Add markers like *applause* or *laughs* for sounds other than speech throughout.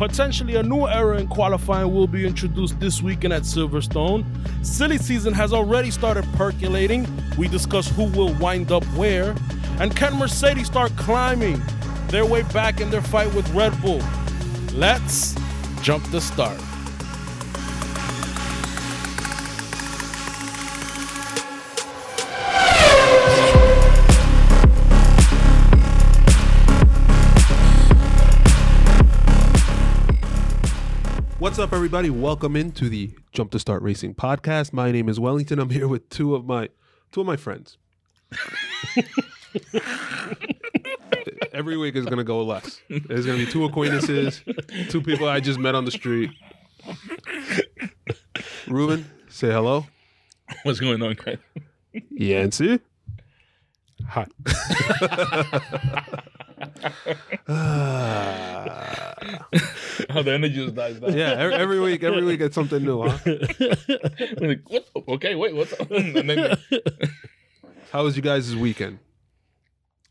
Potentially a new era in qualifying will be introduced this weekend at Silverstone. Silly season has already started percolating. We discuss who will wind up where. And can Mercedes start climbing their way back in their fight with Red Bull? Let's jump the start. Up, everybody? Welcome into the Jump to Start Racing podcast. My name is Wellington. I'm here with two of my two of my friends. *laughs* Every week is gonna go less. There's gonna be two acquaintances, two people I just met on the street. Ruben, say hello. What's going on, Craig? Yancy. Hi. *laughs* Ah. How the energy just dies down. yeah, every, every week, every week it's something new, huh? *laughs* Like, what? Okay, wait, what's up? *laughs* Then, *laughs* How was you guys' weekend?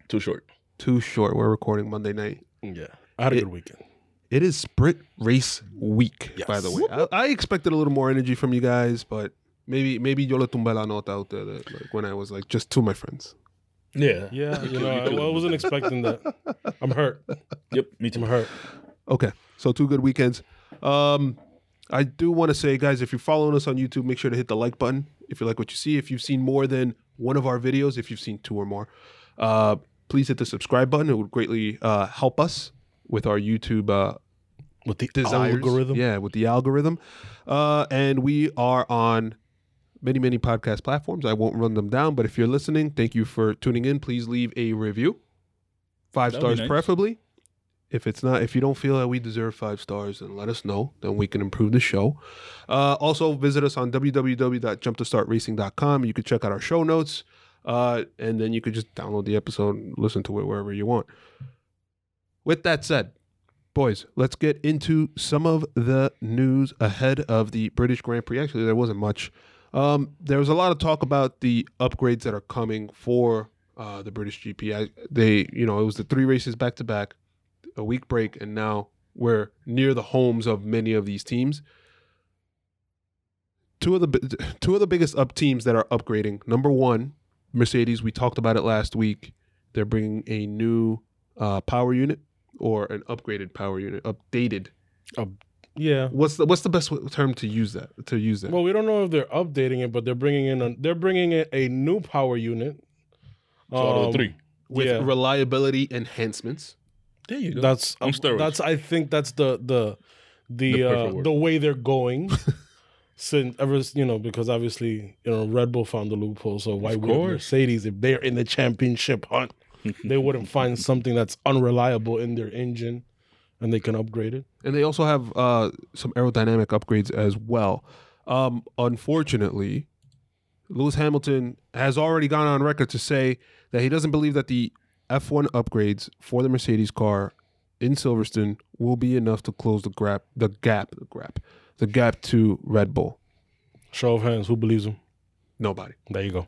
too short. Too short. We're recording Monday night. Yeah, I had a It- good weekend. It is sprint race week, Yes. by the way. I, I expected a little more energy from you guys, but maybe maybe yo le tumbé la nota out there that, like, when I was like just two of my friends. Yeah. Yeah, you could- know, you I, could- I wasn't expecting that. I'm hurt. Yep, me too. I'm too. hurt. Okay, so two good weekends. Um, I do want to say, guys, if you're following us on YouTube, make sure to hit the like button if you like what you see. If you've seen more than one of our videos, if you've seen two or more, uh, please hit the subscribe button. It would greatly uh, help us with our YouTube uh, With the desires. algorithm. Yeah, with the algorithm. Uh, and we are on many, many podcast platforms. I won't run them down, but if you're listening, thank you for tuning in. Please leave a review. Five That'd stars nice. preferably. If it's not, if you don't feel that we deserve five stars, then let us know. Then we can improve the show. Uh, also, visit us on www.jumptostartracing.com. You can check out our show notes, uh, and then you could just download the episode and listen to it wherever you want. With that said, boys, let's get into some of the news ahead of the British Grand Prix. Actually, there wasn't much. Um, there was a lot of talk about the upgrades that are coming for uh, the British GP. I, they, you know, it was the three races back to back, a week break, and now we're near the homes of many of these teams. Two of the two of the biggest up teams that are upgrading. Number one, Mercedes. We talked about it last week. They're bringing a new uh, power unit or an upgraded power unit, updated. Yeah. What's the what's the best term to use that to use that? Well, we don't know if they're updating it, but they're bringing in a, they're bringing in a new power unit. So out of Um, the three. With yeah. reliability enhancements. There you go. That's On steroids. that's I think that's the the the The uh, the way they're going. *laughs* Since ever you know, because obviously you know Red Bull found the loophole, so why would. Mercedes, if they're in the championship hunt, they wouldn't find *laughs* something that's unreliable in their engine, and they can upgrade it. And they also have uh, some aerodynamic upgrades as well. Um, unfortunately, Lewis Hamilton has already gone on record to say that he doesn't believe that the F1 upgrades for the Mercedes car in Silverstone will be enough to close the gap, the gap, the gap, the gap to Red Bull. Show of hands, who believes him? Nobody. There you go.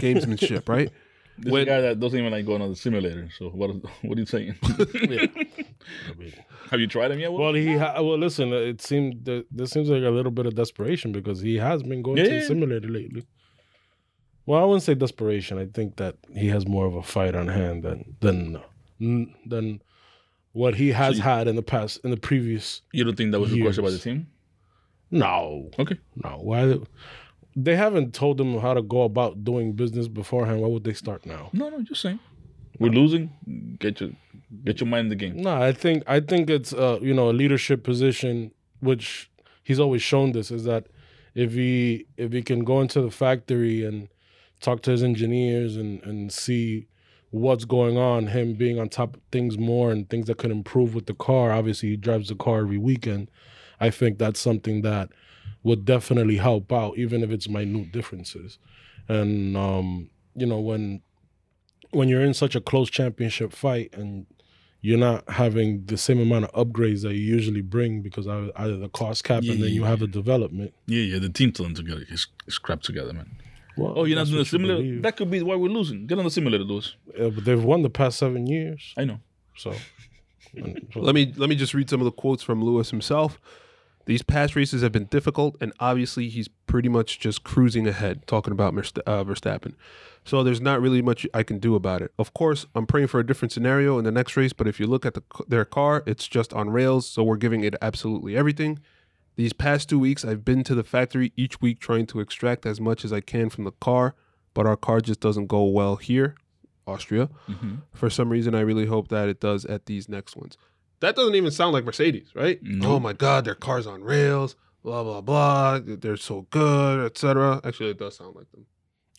Gamesmanship, right? *laughs* This when- guy that doesn't even like going on the simulator. So what? *laughs* What are you saying? *laughs* Have you tried him yet? Will? Well, he ha- well listen. Uh, it seemed that there seems like a little bit of desperation because he has been going to the simulator lately. Well, I wouldn't say desperation. I think that he has more of a fight on hand than than than what he has you- had in the past in the previous. you don't think that was requested by the team? No, Okay. no. Why? They haven't told them how to go about doing business beforehand. Why would they start now? No, no, just saying. We're losing. Get your get your mind in the game. No, I think I think it's uh you know a leadership position, which he's always shown this is that if he if he can go into the factory and talk to his engineers and and see what's going on, him being on top of things more and things that could improve with the car. Obviously, he drives the car every weekend. I think that's something that would definitely help out, even if it's minute differences. And um, you know when when you're in such a close championship fight and you're not having the same amount of upgrades that you usually bring because of either the cost cap and then you have the development. Yeah, yeah. The team telling to get his, his crap together, man. Well, Oh, you're not doing the what simulator. believe. That could be why we're losing. Get on the simulator, Lewis. Yeah, but they've won the past seven years, I know. so *laughs* And- Let me let me just read some of the quotes from Lewis himself. These past races have been difficult, and obviously he's pretty much just cruising ahead, talking about uh, Verstappen. So there's not really much I can do about it. Of course, I'm praying for a different scenario in the next race, but if you look at the, their car, it's just on rails, so we're giving it absolutely everything. These past two weeks, I've been to the factory each week trying to extract as much as I can from the car, but our car just doesn't go well here, Austria. Mhm. For some reason, I really hope that it does at these next ones. That doesn't even sound like Mercedes, right? No. Oh my God, their car's on rails, blah blah blah. They're so good, etc. Actually, it does sound like them.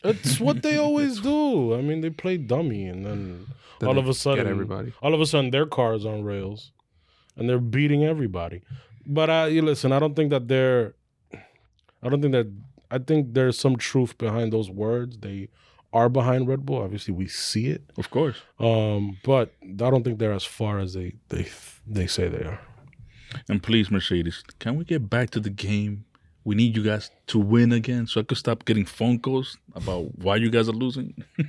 It's what they *laughs* always do. I mean, they play dummy, and then, Then all of a sudden, everybody. all of a sudden, their car is on rails, and they're beating everybody. But I you listen. I don't think that they're. I don't think that. I think there's some truth behind those words. They are behind Red Bull. Obviously, we see it. Of course. Um, but I don't think they're as far as they they they say they are. And please, Mercedes, can we get back to the game? We need you guys to win again so I could stop getting phone calls about why you guys are losing. *laughs*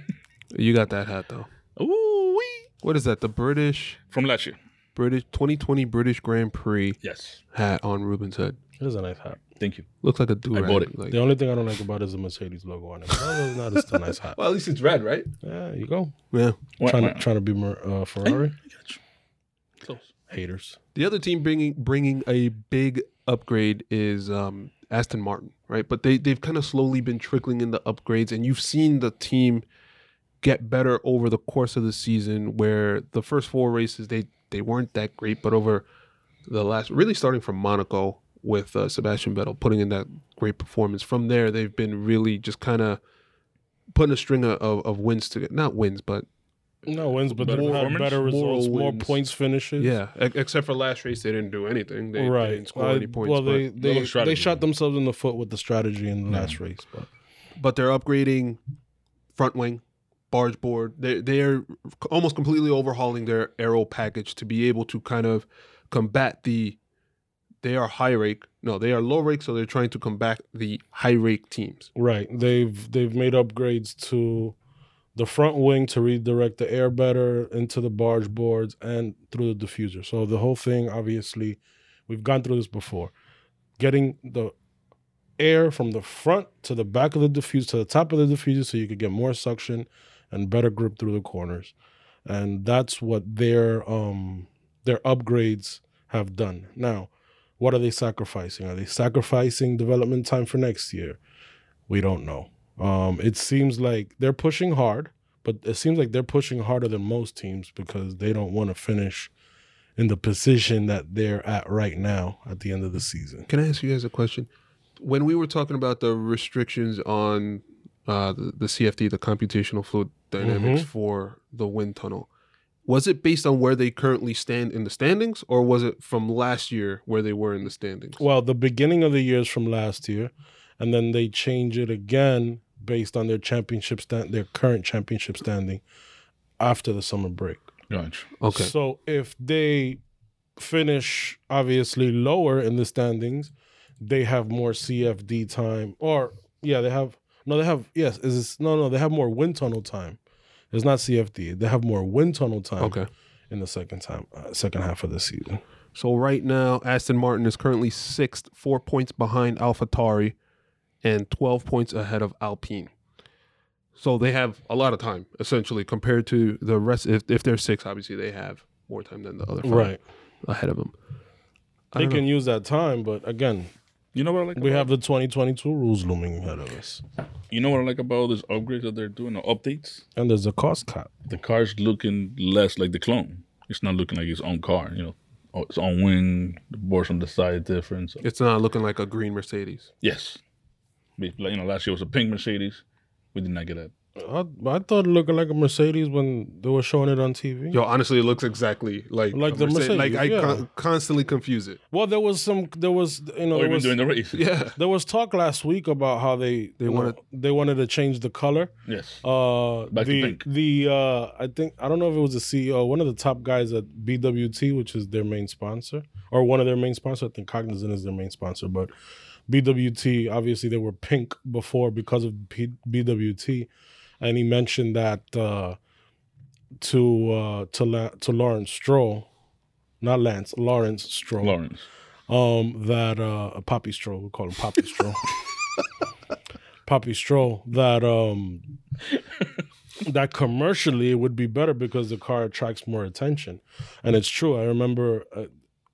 You got that hat though. Ooh, wee. What is that? The British From last year. British 2020 British Grand Prix Yes. hat on Ruben's head. It is a nice hat. Thank you. Looks like a do I bought it. Like, The only thing I don't like about it is the Mercedes logo on it. But other than that, it's a nice hat. *laughs* well, at least it's red, right? Yeah, you go. Yeah. Why- Trying why- to trying to be Mer- uh, Ferrari I got you. Close. haters. The other team bringing bringing a big upgrade is um, Aston Martin, right? But they they've kind of slowly been trickling in the upgrades, and you've seen the team get better over the course of the season. Where the first four races they they weren't that great, but over the last, really starting from Monaco with uh, Sebastian Vettel putting in that great performance. From there, they've been really just kind of putting a string of, of, of wins to not wins, but No wins, but Better they've had better results, more wins. points finishes. yeah, e- except for last race, they didn't do anything. They, they right. didn't score any points. well, but- they they, they shot themselves in the foot with the strategy in the last race. But but they're upgrading front wing, barge board. They they are almost completely overhauling their aero package to be able to kind of combat the. They are high rake. No, they are low rake, so they're trying to combat the high rake teams. right, they've they've made upgrades to the front wing to redirect the air better into the barge boards and through the diffuser. So the whole thing, obviously, we've gone through this before. Getting the air from the front to the back of the diffuser to the top of the diffuser so you could get more suction and better grip through the corners. And that's what their um their upgrades have done. Now, what are they sacrificing? Are they sacrificing development time for next year? We don't know. Um, it seems like they're pushing hard, but it seems like they're pushing harder than most teams because they don't want to finish in the position that they're at right now at the end of the season. Can I ask you guys a question? When we were talking about the restrictions on uh, the, the CFD, the computational fluid dynamics for the wind tunnel, was it based on where they currently stand in the standings, or was it from last year where they were in the standings? Well, the beginning of the year is from last year, and then they change it again based on their championship stand, their current championship standing after the summer break. Gotcha. Okay. So if they finish obviously lower in the standings, they have more CFD time, or yeah, they have no, they have yes, is this, no, no, they have more wind tunnel time. It's not CFD. They have more wind tunnel time Okay. in the second time, uh, second half of the season. So right now, Aston Martin is currently sixth, four points behind AlphaTauri, and twelve points ahead of Alpine. So they have a lot of time, essentially, compared to the rest. If, if they're six, obviously they have more time than the other five Right. ahead of them. I They can use that time, but again, You know what I like? we about, have the 2022 rules looming ahead of us, You know what I like about all these upgrades that they're doing, the updates. and there's a cost cap. The car's looking less like the clone. It's not looking like its own car. You know, oh, its own wing, the boards on the side different. So, It's not looking like a green Mercedes. yes, you know, last year was a pink Mercedes. We did not get that. I, I thought it looked like a Mercedes when they were showing it on TV. Yo, honestly, it looks exactly like Like a the Mercedes, Like I yeah. con- constantly confuse it. Well, there was some, there was, you know, Oh, there even was, during the race. Yeah. *laughs* there was talk last week about how they They you know, wanted- they wanted to change the color. Yes. Uh, Back to the pink. the uh, I think I don't know if it was the CEO, one of the top guys at BWT, which is their main sponsor, or one of their main sponsors. I think Cognizant is their main sponsor, but BWT obviously they were pink before because of P- BWT, and he mentioned that uh, to uh, to La- to Lawrence Stroll not Lance, Lawrence Stroll. Lawrence. Um, that uh, Poppy Stroll, we call him Poppy Stroll. *laughs* Poppy Stroll. That um, that commercially it would be better because the car attracts more attention, and it's true. I remember, uh,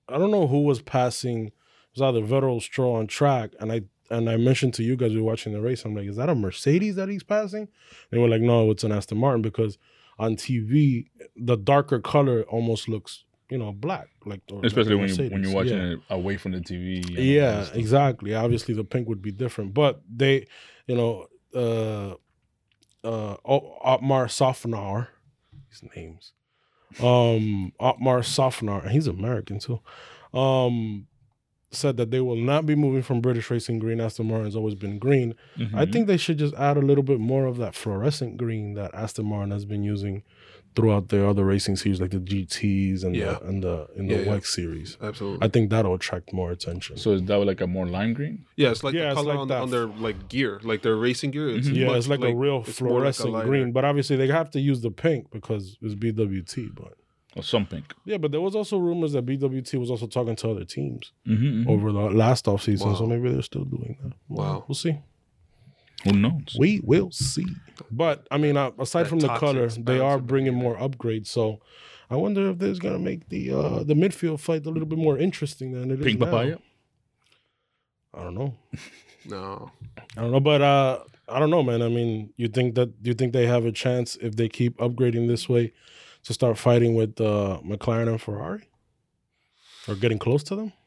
I don't know who was passing. It was either Vettel or Stroll on track, and I and I mentioned to you guys we were watching the race. I'm like, is that a Mercedes that he's passing? They were like, no, it's an Aston Martin because on TV the darker color almost looks, you know, black, like or like Especially when you when you're watching Yeah. it away from the TV. Yeah, exactly. Obviously, the pink would be different, but they, you know, uh, uh, Otmar Szafnauer, his names, um, Otmar Szafnauer, and he's American too, um, said that they will not be moving from British Racing Green. Aston Martin's always been green. I Mhm. think they should just add a little bit more of that fluorescent green that Aston Martin has been using throughout their other racing series, like the GTS and Yeah. the and the in the Yeah, yeah. WEC series. Absolutely. I think that'll attract more attention. So is that like a more lime green? yeah, it's like Yeah, the it's color like on, that. on their like gear, like their racing gear. It's Mhm. Yeah, much it's like, a real it's more like a fluorescent green, but obviously they have to use the pink because it's BWT. But Or some pink? yeah, but there was also rumors that BWT was also talking to other teams Mm-hmm, over the last offseason, so maybe they're still doing that. Wow. we'll see. Who knows? We will see. But I mean, uh, aside That from the color, they are bringing more upgrades. So I wonder if this is gonna make the uh, the midfield fight a little bit more interesting than it is Pink now. papaya? I don't know. *laughs* No, I don't know, but uh, I don't know, man. I mean, you think that you think they have a chance if they keep upgrading this way to start fighting with uh, McLaren and Ferrari, or getting close to them? *laughs*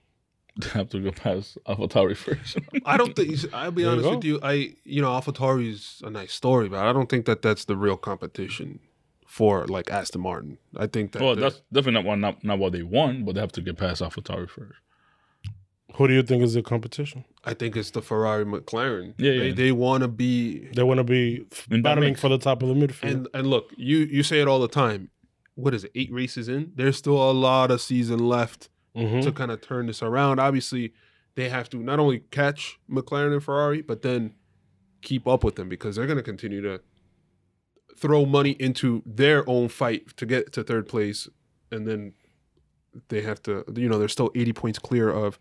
They have to go past AlphaTauri first. *laughs* I don't think. I'll be There honest go. with you. I you know AlphaTauri is a nice story, but I don't think that that's the real competition for like Aston Martin. I think that well, that's definitely not one, not, not what they want, but they have to get past AlphaTauri first. Who do you think is the competition? I think it's the Ferrari McLaren. Yeah, they yeah. they want to be They want to be f- In that battling for the top of the midfield. and and look, you you say it all the time. What is it? Eight races in. There's still a lot of season left Mhm. to kind of turn this around. Obviously, they have to not only catch McLaren and Ferrari, but then keep up with them because they're going to continue to throw money into their own fight to get to third place, and then they have to. You know, they're still 80 points clear of.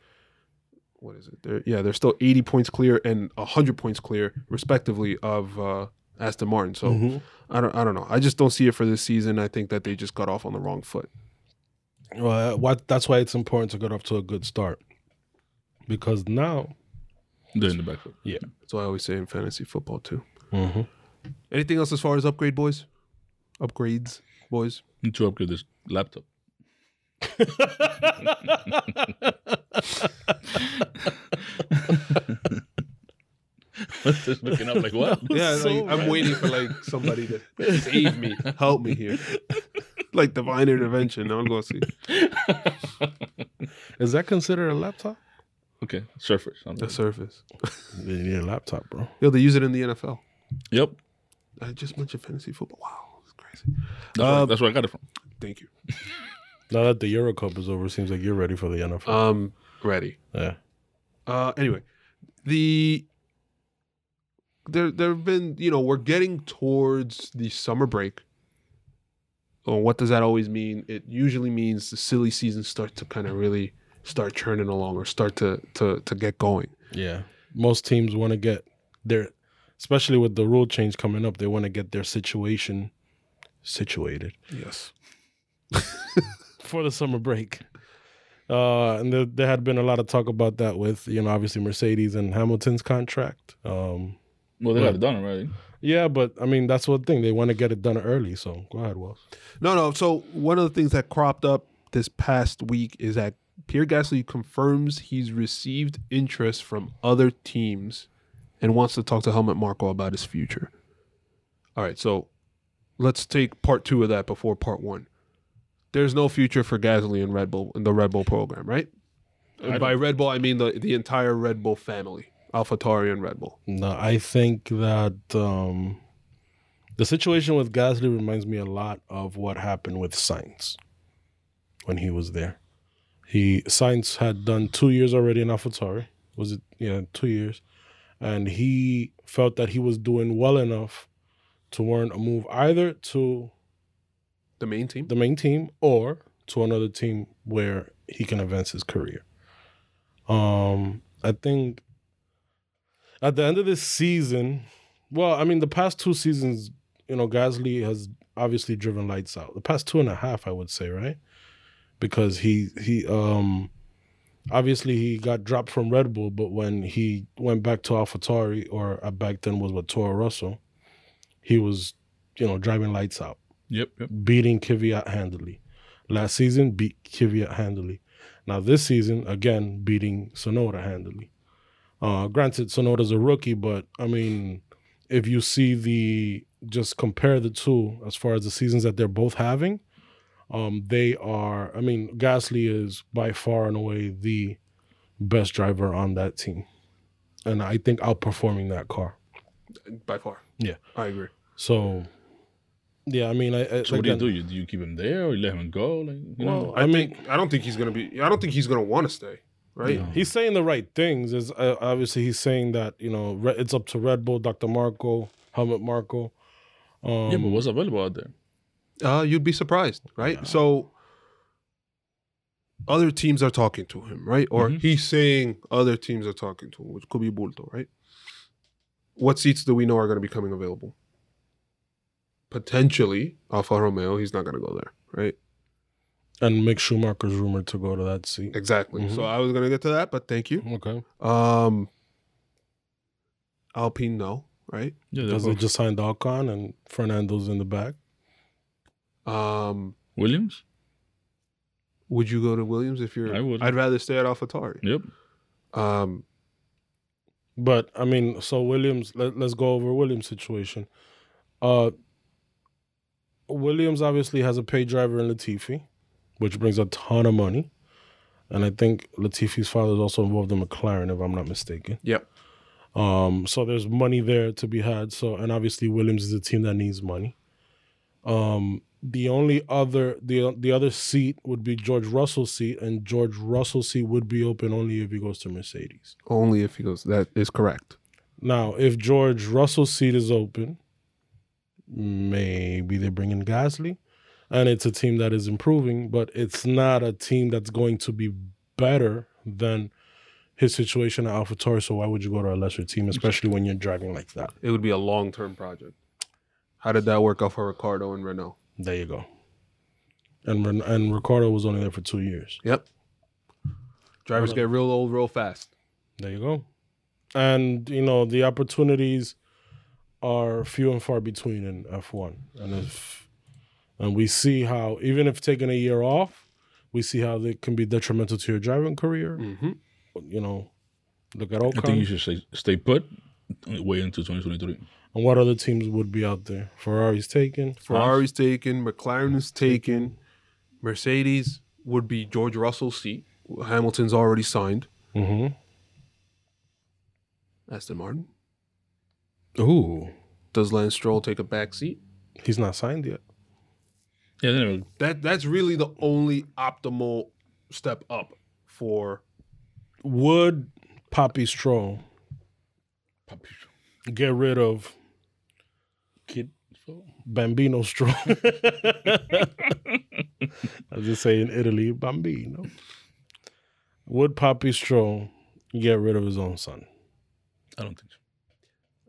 What is it? They're, yeah, they're still 80 points clear and 100 points clear, respectively, of uh, Aston Martin. So Mhm. I don't, I don't know. I just don't see it for this season. I think that they just got off on the wrong foot. Well, what, that's why it's important to get off to a good start, because now, They're in the back foot. That's what I always say in fantasy football too. Mhm. Anything else as far as upgrade boys? Upgrades, boys. Need to upgrade this laptop. *laughs* *laughs* *laughs* *laughs* What's this looking up like what? *laughs* Yeah, So like, I'm waiting for like somebody to *laughs* save me, help me here, like divine intervention. I'm gonna see is that considered a laptop? Okay, Surface. I'm the done. surface. You need a laptop, bro. Yo, they use it in the NFL. Yep. I just mentioned fantasy football. Wow, that's crazy. That's, where, Uh, that's where I got it from. Thank you. Now that the Euro Cup is over, it seems like you're ready for the NFL. Um, ready. yeah. Uh, anyway, the there there have been you know we're getting towards the summer break. Well, what does that always mean? It usually means the silly season starts to kind of really start churning along or start to to to get going. Yeah. Most teams want to get their, especially with the rule change coming up, they want to get their situation situated Yes. *laughs* for the summer break. Uh, and there, there had been a lot of talk about that with, you know, obviously Mercedes and Hamilton's contract. Um, Well, they Right. got it done already. yeah, but I mean, that's one thing. They want to get it done early. So go ahead, Wells. No, no. So one of the things that cropped up this past week is that Pierre Gasly confirms he's received interest from other teams and wants to talk to Helmut Marko about his future. All right, so let's take part two of that before part one. There's no future for Gasly in Red Bull in the Red Bull program, right? And by Red Bull, I mean the the entire Red Bull family, AlphaTauri and Red Bull. No, I think that um, the situation with Gasly reminds me a lot of what happened with Sainz when he was there. He Sainz had done two years already in AlphaTauri. Was it yeah two years, and he felt that he was doing well enough to warrant a move either to The main team. the main team or to another team where he can advance his career. Um, I think at the end of this season, well, I mean, the past two seasons, you know, Gasly has obviously driven lights out. The past two and a half, I would say, right? Because he he um obviously he got dropped from Red Bull, but when he went back to AlphaTauri, or uh, back then was with Toro Rosso, he was, you know, driving lights out, Yep. Yep. beating Kvyat handily. Last season, beat Kvyat handily. Now this season, again, beating Tsunoda handily. Uh, granted, Tsunoda's a rookie, but I mean, if you see the just compare the two as far as the seasons that they're both having, um, they are. I mean, Gasly is by far and away the best driver on that team, and I think outperforming that car. By far. Yeah. I agree. So, yeah, I mean, I, I So what do you do? You, do you keep him there or you let him go? Like, you know? Well, I, mean, I don't think he's gonna be. I don't think he's gonna want to stay. Right. No. he's saying the right things. Is uh, obviously he's saying that you know Re- it's up to Red Bull, Dr. Marko, Helmut Marko. Um, yeah, but what's available out there? Uh, you'd be surprised, right? Yeah. So other teams are talking to him, right? Or Mhm. he's saying other teams are talking to him, which could be Bulto, right? What seats do we know are going to be coming available? Potentially Alfa Romeo. He's not going to go there, right? And Mick Schumacher's rumored to go to that seat. Exactly. Mhm. So I was going to get to that, but thank you. Okay, Um, Alpine, no, right? Yeah, because they're they both- just signed Ocon and Fernando's in the back. Um, Williams. would you go to Williams if you're? I would. I'd rather stay at AlphaTauri. Yep. Um, But I mean, so Williams. Let, let's go over Williams' situation. Uh, Williams obviously has a paid driver in Latifi, which brings a ton of money, and I think Latifi's father is also involved in McLaren, if I'm not mistaken. Yep. Um, so there's money there to be had. So and obviously Williams is a team that needs money. Um, the only other the the other seat would be George Russell's seat, and George Russell's seat would be open only if he goes to Mercedes. only if he goes. That is correct. Now, if George Russell's seat is open, maybe they bring in Gasly, and it's a team that is improving, but it's not a team that's going to be better than his situation at AlphaTauri. So why would you go to a lesser team, especially when you're driving like that? It would be a long term project. How did that work out for Ricciardo and Renault? There you go. And Ren- and Ricciardo was only there for two years. Yep. Drivers get real old real fast. There you go. And you know the opportunities are few and far between in F1, and if and we see how even if taking a year off, we see how they can be detrimental to your driving career. Mm-hmm. You know, look at I think you should stay, stay put. way into 2023. And what other teams would be out there? Ferrari's taken. Ferrari's taken, McLaren is taken, Mercedes would be George Russell's seat. Hamilton's already signed. Mm-hmm. Aston Martin. Ooh, Does Lance Stroll take a back seat? he's not signed yet. Yeah, they never. That that's really the only optimal step up for Would Poppy Stroll get rid of Kid. So, Bambino Stroll. *laughs* As they say in Italy, Bambino. Would Poppy Stroll get rid of his own son? I don't think so.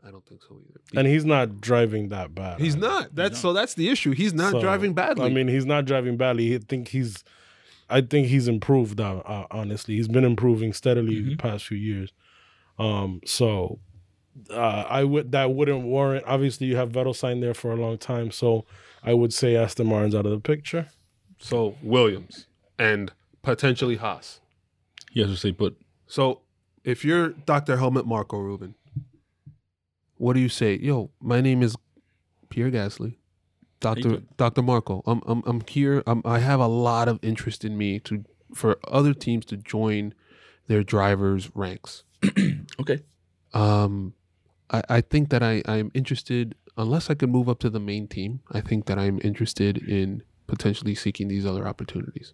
I don't think so either. And he's not driving that bad. He's either. not. That's not. so that's the issue. He's not So, driving badly. I mean, he's not driving badly. I think he's, I think he's improved. Uh, uh, honestly, he's been improving steadily the Mhm. past few years. Um, so uh, I would that wouldn't warrant. Obviously, you have Vettel signed there for a long time, so I would say Aston Martin's out of the picture. so Williams and potentially Haas. Yes, has to stay put. So if you're Dr. Helmut Marko Ruben, what do you say? Yo, my name is Pierre Gasly. Dr. doing? Dr. Marko. I'm I'm I'm here. I'm, I have a lot of interest in me to for other teams to join their drivers' ranks. *clears throat* Okay. Um I, I think that I, I'm interested unless I can move up to the main team, I think that I'm interested in potentially seeking these other opportunities.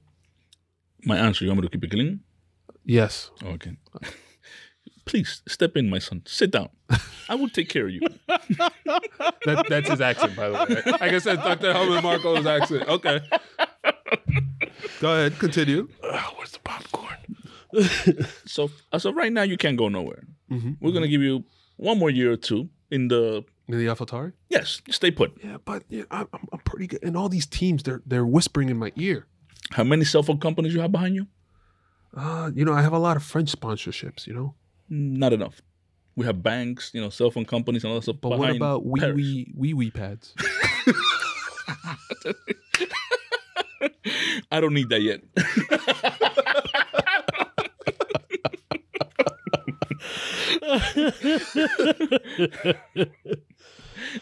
My answer, you want me to keep it clean? Yes. Okay. *laughs* Please step in, my son. Sit down. I will take care of you. *laughs* That, that's his accent, by the way. Like I said, Dr. Helmut Marko's accent. Okay. Go ahead, continue. Ah, where's the popcorn? *laughs* So as of right now, you can't go nowhere. Mm-hmm. We're gonna give you one more year or two in the In the AlphaTauri? yes, stay put. Yeah, but yeah, I'm, I'm- I'm pretty good. And all these teams, they're they're whispering in my ear. How many cell phone companies you have behind you? Uh, you know, I have a lot of French sponsorships. You know, Not enough. We have banks, you know, cell phone companies and all that stuff. but what about wee Paris. wee wee wee pads? *laughs* I don't need that yet.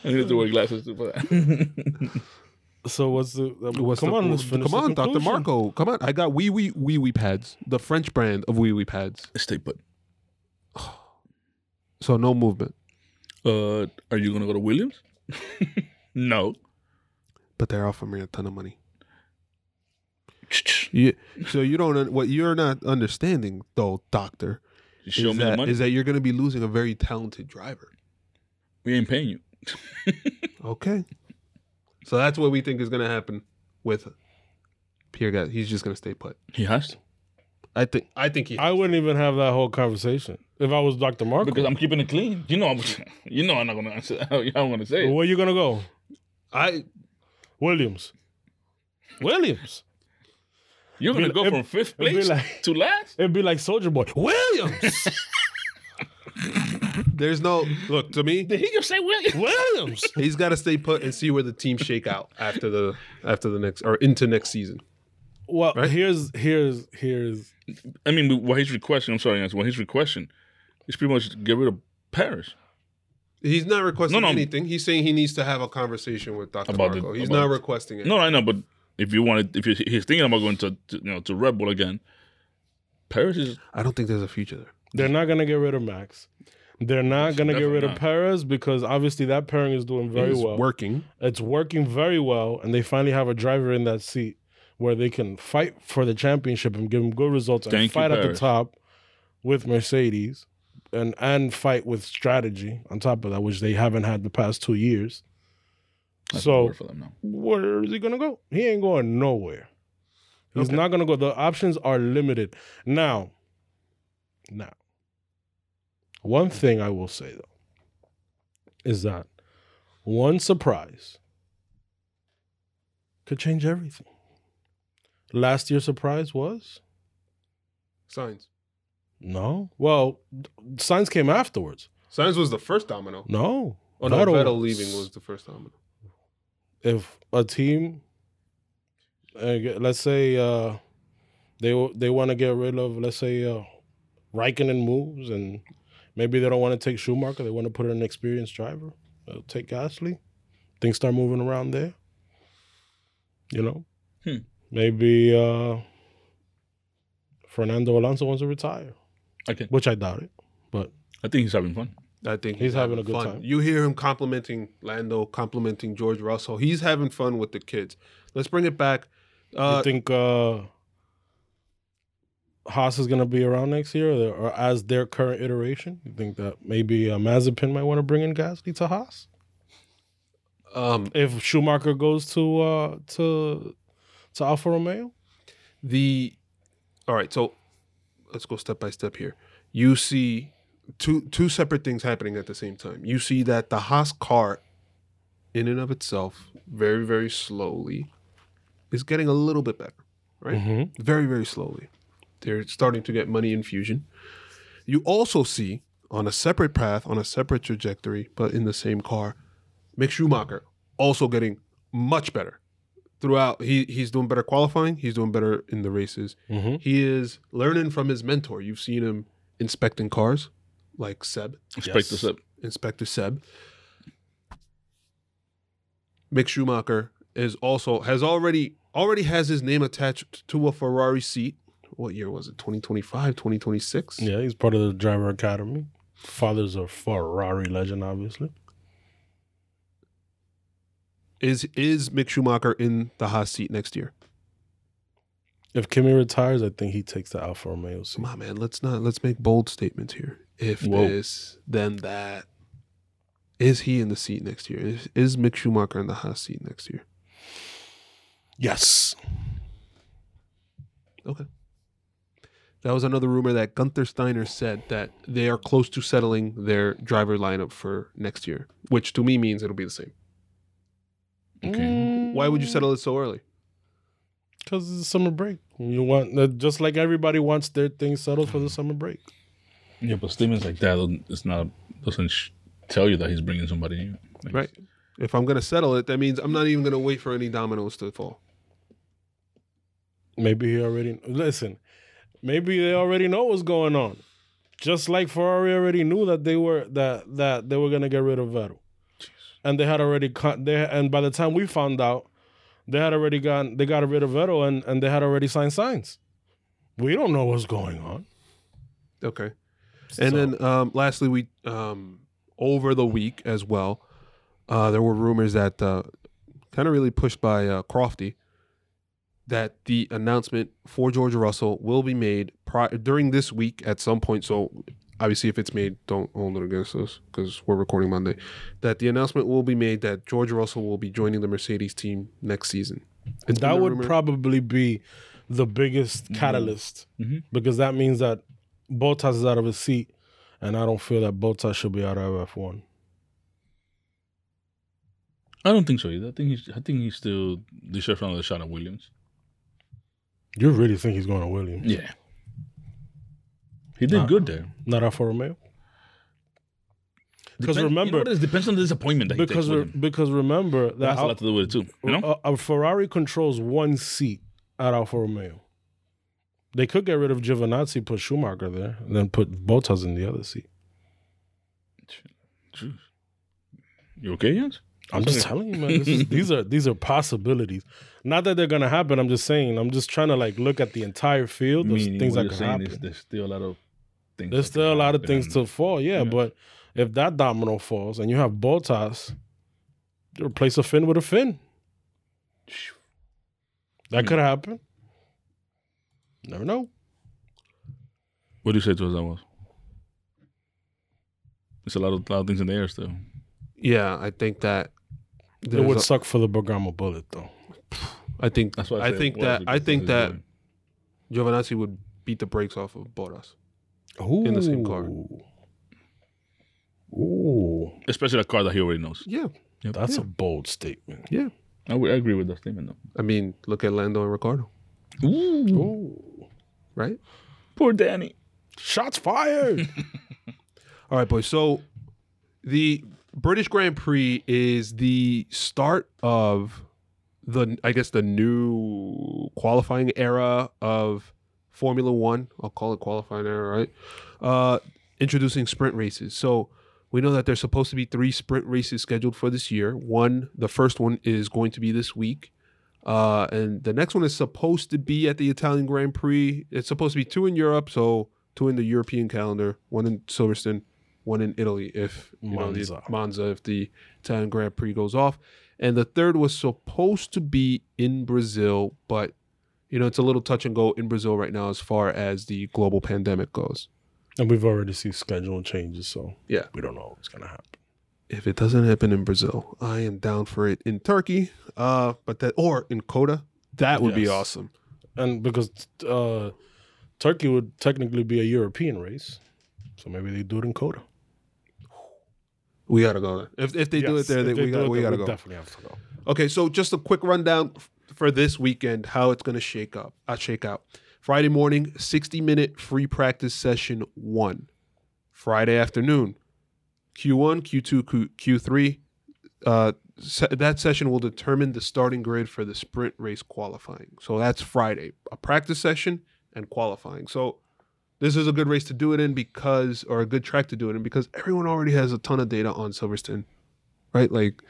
I need to wear glasses too for that. So what's the? um, What's come the- on, let's finish. come the on, Doctor. Marko, come on. I got wee wee wee wee pads, the French brand of wee wee pads. Stay put. So no movement, Uh, are you gonna go to Williams? *laughs* no. but they're offering me a ton of money. You, so you don't what you're not understanding though, Doctor, Show is me the that money. is that you're going to be losing a very talented driver. we ain't paying you. *laughs* Okay. So that's what we think is going to happen with Pierre Gasly. He's just going to stay put. He has to I think. I think he. I wouldn't even have that whole conversation if I was Dr. Marko. because I'm keeping it clean. You know, I'm. *laughs* You know, I'm not gonna answer. *laughs* How I'm gonna say it. Where you gonna go? I. Williams. Williams. You're gonna It'd go be- from fifth place like- to last. It'd be like Soldier Boy. Williams. *laughs* There's no look to me. Did he just say Williams? Williams. He's got to stay put and see where the team shake out after the after the next or into next season. Well, Right? here's here's here's I mean, what he's requesting. I'm sorry, Ansel, what he's requesting is pretty much get rid of Perez. He's not requesting No, no. anything. He's saying he needs to have a conversation with Dr. About the- Marko. He's not requesting it. No, I know, but if you wanted, if you- he's thinking about going to, to you know to Red Bull again, Perez is I don't think there's a future there. they're not gonna get rid of Max. They're not gonna get Definitely rid of not. Perez because obviously that pairing is doing very He's well. working. It's working very well, and they finally have a driver in that seat where they can fight for the championship and give them good results and Thank you, fight at the top with Mercedes and and fight with strategy on top of that, which they haven't had the past two years. that's So- for them now. Where is he gonna go? He ain't going nowhere. He's Okay. not gonna go. The options are limited. Now, now, one thing I will say though is that one surprise could change everything. Last year's surprise was Sainz. No. Well, Sainz came afterwards. Sainz was the first domino. No. Oh no, Vettel Vettel leaving was the first domino. if a team uh, let's say uh they they want to get rid of let's say uh Raikkonen moves and maybe they don't want to take Schumacher they want to put in an experienced driver They'll take Gasly things start moving around there you know Hmm. maybe uh Fernando Alonso wants to retire Okay, which I doubt it but I think he's having fun. I think He's having a good fun. time. You hear him complimenting Lando, complimenting George Russell. He's having fun with the kids. Let's bring it back. Uh, you think uh Haas is going to be around next year, or, or as their current iteration? You think that maybe uh, Mazepin might want to bring in Gasly to Haas um, if Schumacher goes to uh to to Alfa Romeo? the all right. So let's go step by step here. You see two two separate things happening at the same time. You see that the Haas car, in and of itself, very very slowly, is getting a little bit better. Right. Mm-hmm. very very slowly they're starting to get money infusion you also see on a separate path on a separate trajectory but in the same car mick schumacher also getting much better throughout he, he's doing better qualifying he's doing better in the races Mm-hmm. he is learning from his mentor you've seen him inspecting cars like seb inspector Yes. this up. Inspector Seb. Mick Schumacher is also has already already has his name attached to a Ferrari seat. What year was it? 2025, 2026? Yeah, he's part of the driver academy. Father's a Ferrari legend, obviously. Is is Mick Schumacher in the Haas seat next year? If Kimi retires, I think he takes the Alfa Romeo seat. Come on, man. Let's not let's make bold statements here. If Whoa. this, then that. Is he in the seat next year? Is, is Mick Schumacher in the Haas seat next year? Yes. Okay. That was another rumor that Gunther Steiner said that they are close to settling their driver lineup for next year, which to me means it'll be the same. Okay. Why would you settle it so early? Because it's a summer break. You want uh, just like everybody wants their things settled for the summer break. Yeah, but statements like that it's not doesn't sh- tell you that he's bringing somebody in. Like, Right. If I'm going to settle it, that means I'm not even going to wait for any dominoes to fall. Maybe he already listen. Maybe they already know what's going on. Just like Ferrari already knew that they were that that they were gonna get rid of Vettel, and they had already con- they and by the time we found out, they had already gotten they got rid of Vettel and and they had already signed Sainz. We don't know what's going on. Okay. And So- then um, lastly, we um, over the week as well, uh, there were rumors that uh, kind of really pushed by uh, Crofty that the announcement for George Russell will be made pri- during this week at some point. So obviously, if it's made, don't hold it against us because we're recording Monday. That the announcement will be made that George Russell will be joining the Mercedes team next season. It's that would rumor. probably be the biggest catalyst Mhm. because that means that Bottas is out of his seat, and I don't feel that Bottas should be out of F one. I don't think so either. I think he's I think he still deserves another shot at Williams. You really think he's going to Williams? Yeah. He did Uh, good there. Not Alfa Romeo. Because Depend- remember, you know what it is? depends on the disappointment that because he re- takes with him. because remember That that has a lot to do with it too. You uh, know? Al- a Ferrari controls one seat at Alfa Romeo. They could get rid of Giovinazzi, put Schumacher there, and then put Bottas in the other seat. Jeez. You okay, Jens? I'm just telling you, man. This is, *laughs* these are these are possibilities. Not that they're gonna happen. I'm just saying. I'm just trying to like look at the entire field Meaning things what that you're could saying happen. is there's still a lot of things. There's still a lot of things to fall, yeah, Yeah. But if that domino falls and you have Bottas, you replace a fin with a fin. That Hmm. could happen. Never know. What do you say to us that was? There's a lot of, lot of things in the air still. Yeah, I think that. it would a- suck for the Bergamo bullet, though. I think That's why I, I think what that I think that do? Giovinazzi would beat the brakes off of Bottas. Ooh. In the same car. Ooh, especially a car that he already knows. Yeah, that's a bold statement. yeah. I, would- I agree with that statement though. I mean, look at Lando and Ricciardo, Ooh, Ooh, right? poor Danny. shots fired. *laughs* All right, boys. So the British Grand Prix is the start of the, I guess, the new qualifying era of Formula One. I'll call it qualifying era, right? Uh, introducing sprint races. So we know that there's supposed to be three sprint races scheduled for this year. One, the first one is going to be this week. Uh, and the next one is supposed to be at the Italian Grand Prix. It's supposed to be two in Europe, so two in the European calendar, one in Silverstone, one in Italy if you know the Monza. Monza if the Italian Grand Prix goes off. And the third was supposed to be in Brazil, but you know, it's a little touch and go in Brazil right now as far as the global pandemic goes. and we've already seen schedule changes, so Yeah. we don't know what's gonna happen. If it doesn't happen in Brazil, I am down for it in Turkey. Uh, but that or in Coda, that would be awesome. And because uh, Turkey would technically be a European race, so maybe they do it in Coda. We gotta go there. If if they do it Yes, there, they, we got we gotta go. Definitely have to go. Okay, so just a quick rundown for this weekend, how it's going to shake up. Uh, shake out. Friday morning, 60 minute free practice session one. Friday afternoon, Q1, Q2, Q, Q3. Uh, se- that session will determine the starting grid for the sprint race qualifying. So that's Friday, a practice session and qualifying. So this is a good race to do it in because, or a good track to do it in because everyone already has a ton of data on Silverstone, right? Like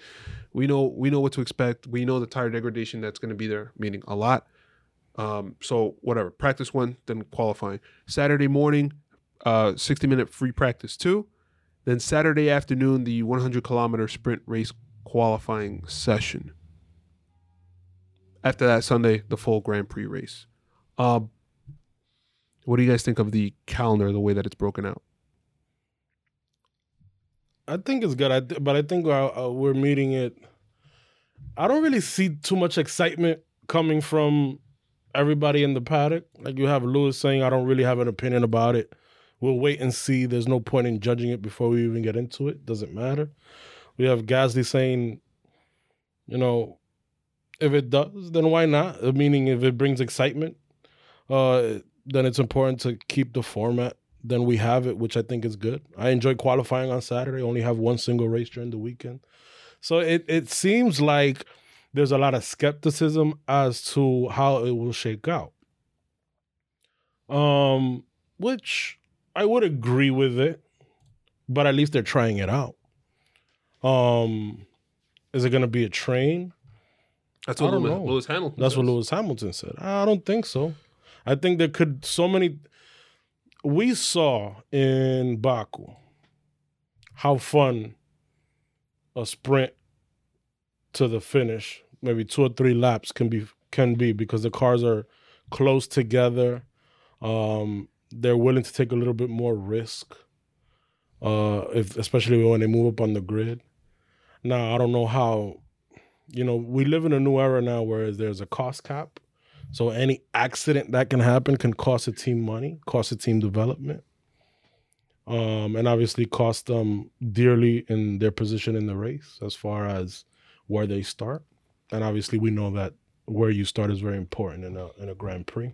we know we know what to expect. We know the tire degradation that's going to be there, meaning a lot. Um, so whatever, practice one, then qualifying. Saturday morning, uh, 60 minute free practice two. Then Saturday afternoon, the 100 kilometer sprint race qualifying session. After that, Sunday, the full Grand Prix race. Um, what do you guys think of the calendar, the way that it's broken out? I think it's good, I th- but I think uh, uh, we're meeting it. I don't really see too much excitement coming from everybody in the paddock. Like you have Lewis saying, I don't really have an opinion about it. We'll wait and see. There's no point in judging it before we even get into it. Doesn't matter. We have Gasly saying, you know, if it does, then why not? Uh, Meaning, if it brings excitement, uh, then it's important to keep the format. Then we have it, which I think is good. I enjoy qualifying on Saturday. Only have one single race during the weekend, so it it seems like there's a lot of skepticism as to how it will shake out. Um, which I would agree with it, but at least they're trying it out. Um, is it going to be a train? That's what Lewis. Lewis Hamilton. That's what. Lewis Hamilton said. I don't think so. I think there could so many. We saw in Baku how fun a sprint to the finish, maybe two or three laps, can be can be because the cars are close together. Um, they're willing to take a little bit more risk, uh, if especially when they move up on the grid. Now I don't know how you know, we live in a new era now where there's a cost cap. So any accident that can happen can cost a team money, cost a team development. Um, and obviously cost them dearly in their position in the race as far as where they start. And obviously we know that where you start is very important in a in a Grand Prix.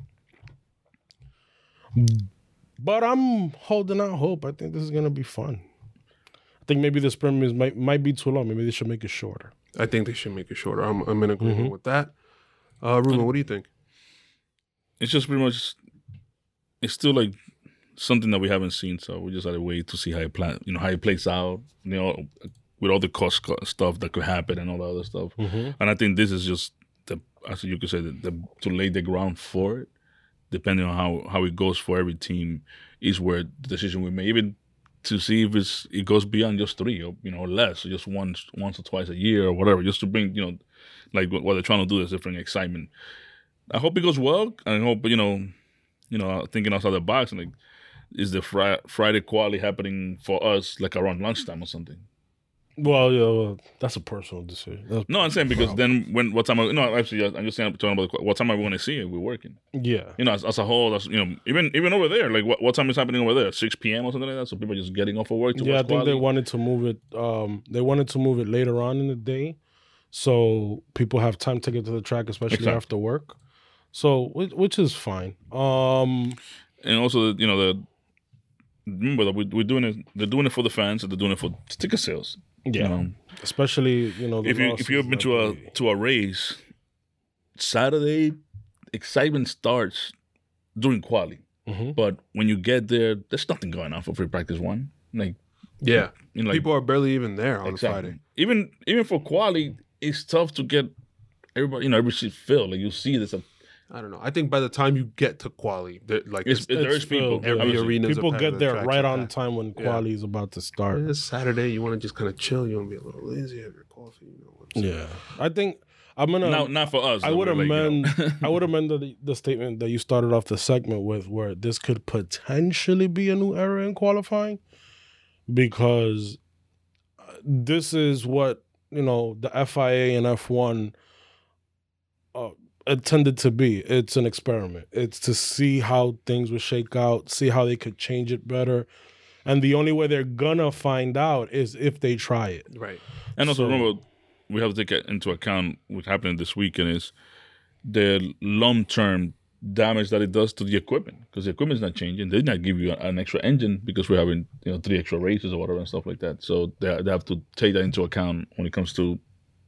But I'm holding out hope. I think this is gonna be fun. I think maybe the sprint is might might be too long. Maybe they should make it shorter. I think they should make it shorter. I'm, I'm in agreement Mhm. with that. Uh, Ruben, what do you think? It's just pretty much. It's still like something that we haven't seen, so we just had to wait to see how it plan. You know how it plays out. You know, with all the cost stuff that could happen and all the other stuff. Mm-hmm. And I think this is just the, as you could say, the, the to lay the ground for it. Depending on how how it goes for every team, is where the decision we make. Even to see if it's it goes beyond just three or you know less, or just once once or twice a year or whatever, just to bring you know, like what what they're trying to do is different excitement. I hope it goes well. I hope you know, you know, thinking outside the box and like, is the fri- Friday quality happening for us like around lunchtime or something? Well, yeah, well, that's a personal decision. That's- No, I'm saying because then when what time? I, no, actually, I'm just saying I'm talking about what time are we going to see it? We're working. yeah, You know, as, as a whole, that's you know, even even over there, like what, what time is happening over there? Six p.m. or something like that. So people are just getting off of work to yeah. I think they wanted to move it. Um, they wanted to move it later on in the day, so people have time to get to the track, especially Exactly. after work. So, which, which is fine. Um, and also you know the remember that we, we're doing it. They're doing it for the fans. and They're doing it for ticket sales. yeah, You know, especially you know the if you if you've been to a they- to a race, Saturday excitement starts during quali. Mhm. But when you get there, there's nothing going on for free practice one. Like Yeah. you know, like People are barely even there on exactly. Friday. Even even for quali, it's tough to get everybody. You know, every seat filled. Like you see this. uh, I don't know. I think by the time you get to quali, like It's, it's, there it's people. every obviously. arena people get there right on time when Yeah. quali is about to start. It's Saturday. You want to just kind of chill. You want to be a little lazy, have your coffee. You know. what's- Yeah, I think I'm gonna. Not not for us. I would we're like, you amend. know. *laughs* I would amend the, the statement that you started off the segment with, where this could potentially be a new era in qualifying, because uh, this is what you know the FIA and F1 uh, intended to be. It's an experiment. It's to see how things would shake out, see how they could change it better, and the only way they're gonna find out is if they try it. Right. And also So- remember, we have to take into account what happened this weekend is the long term damage that it does to the equipment because the equipment's not changing. They did not give you an extra engine because we're having you know three extra races or whatever and stuff like that. So they, they have to take that into account when it comes to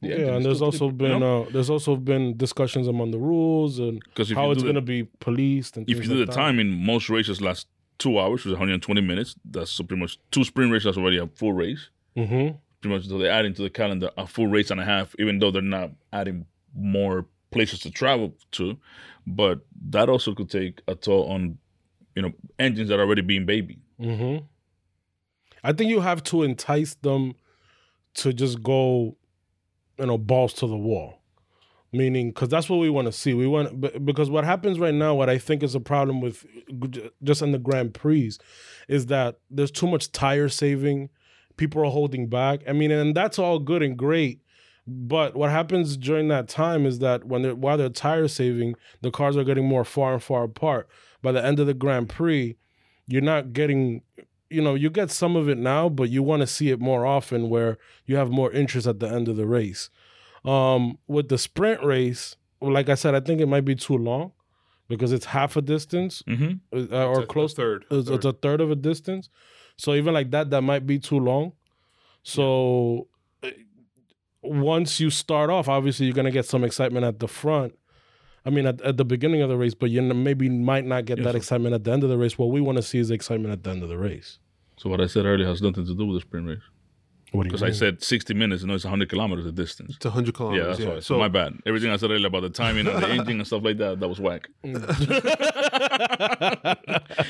the Yeah, and there's also you been know? uh, there's also been discussions among the rules and how it's going to be policed and if you do like the that. timing, most races last two hours, which is 120 minutes. That's so pretty much two sprint races. That's already a full race. Mm-hmm. pretty much so they're adding to the calendar a full race and a half, even though they're not adding more places to travel to. But that also could take a toll on, you know, engines that are already being baby. Mm-hmm. I think you have to entice them to just go, you know, balls to the wall. Meaning, because that's what we want to see. We want because what happens right now, what I think is a problem with just in the Grand Prix, is that there's too much tire saving. People are holding back. I mean, and that's all good and great, But what happens during that time is that when they're while they're tire saving, the cars are getting more far and far apart. By the end of the Grand Prix, you're not getting you know, you get some of it now, but you want to see it more often where you have more interest at the end of the race. Um, with the sprint race, like I said, I think it might be too long because it's half a distance hmm uh, or It's a- a close third. it's, it's a third of a distance. So even like that, that might be too long. So uh, once you start off, obviously you're gonna get some excitement at the front. I mean, at, at the beginning of the race, but you n- maybe might not get Yes, that sir. excitement at the end of the race. What we want to see is excitement at the end of the race. So what I said earlier has nothing to do with the sprint race What do you because I said 60 minutes. You know, it's 100 kilometers of distance. It's 100 kilometers. Yeah, that's Yeah, why. So So my bad. Everything I said earlier about the timing and the *laughs* engine and stuff like that, that was whack. *laughs* *laughs*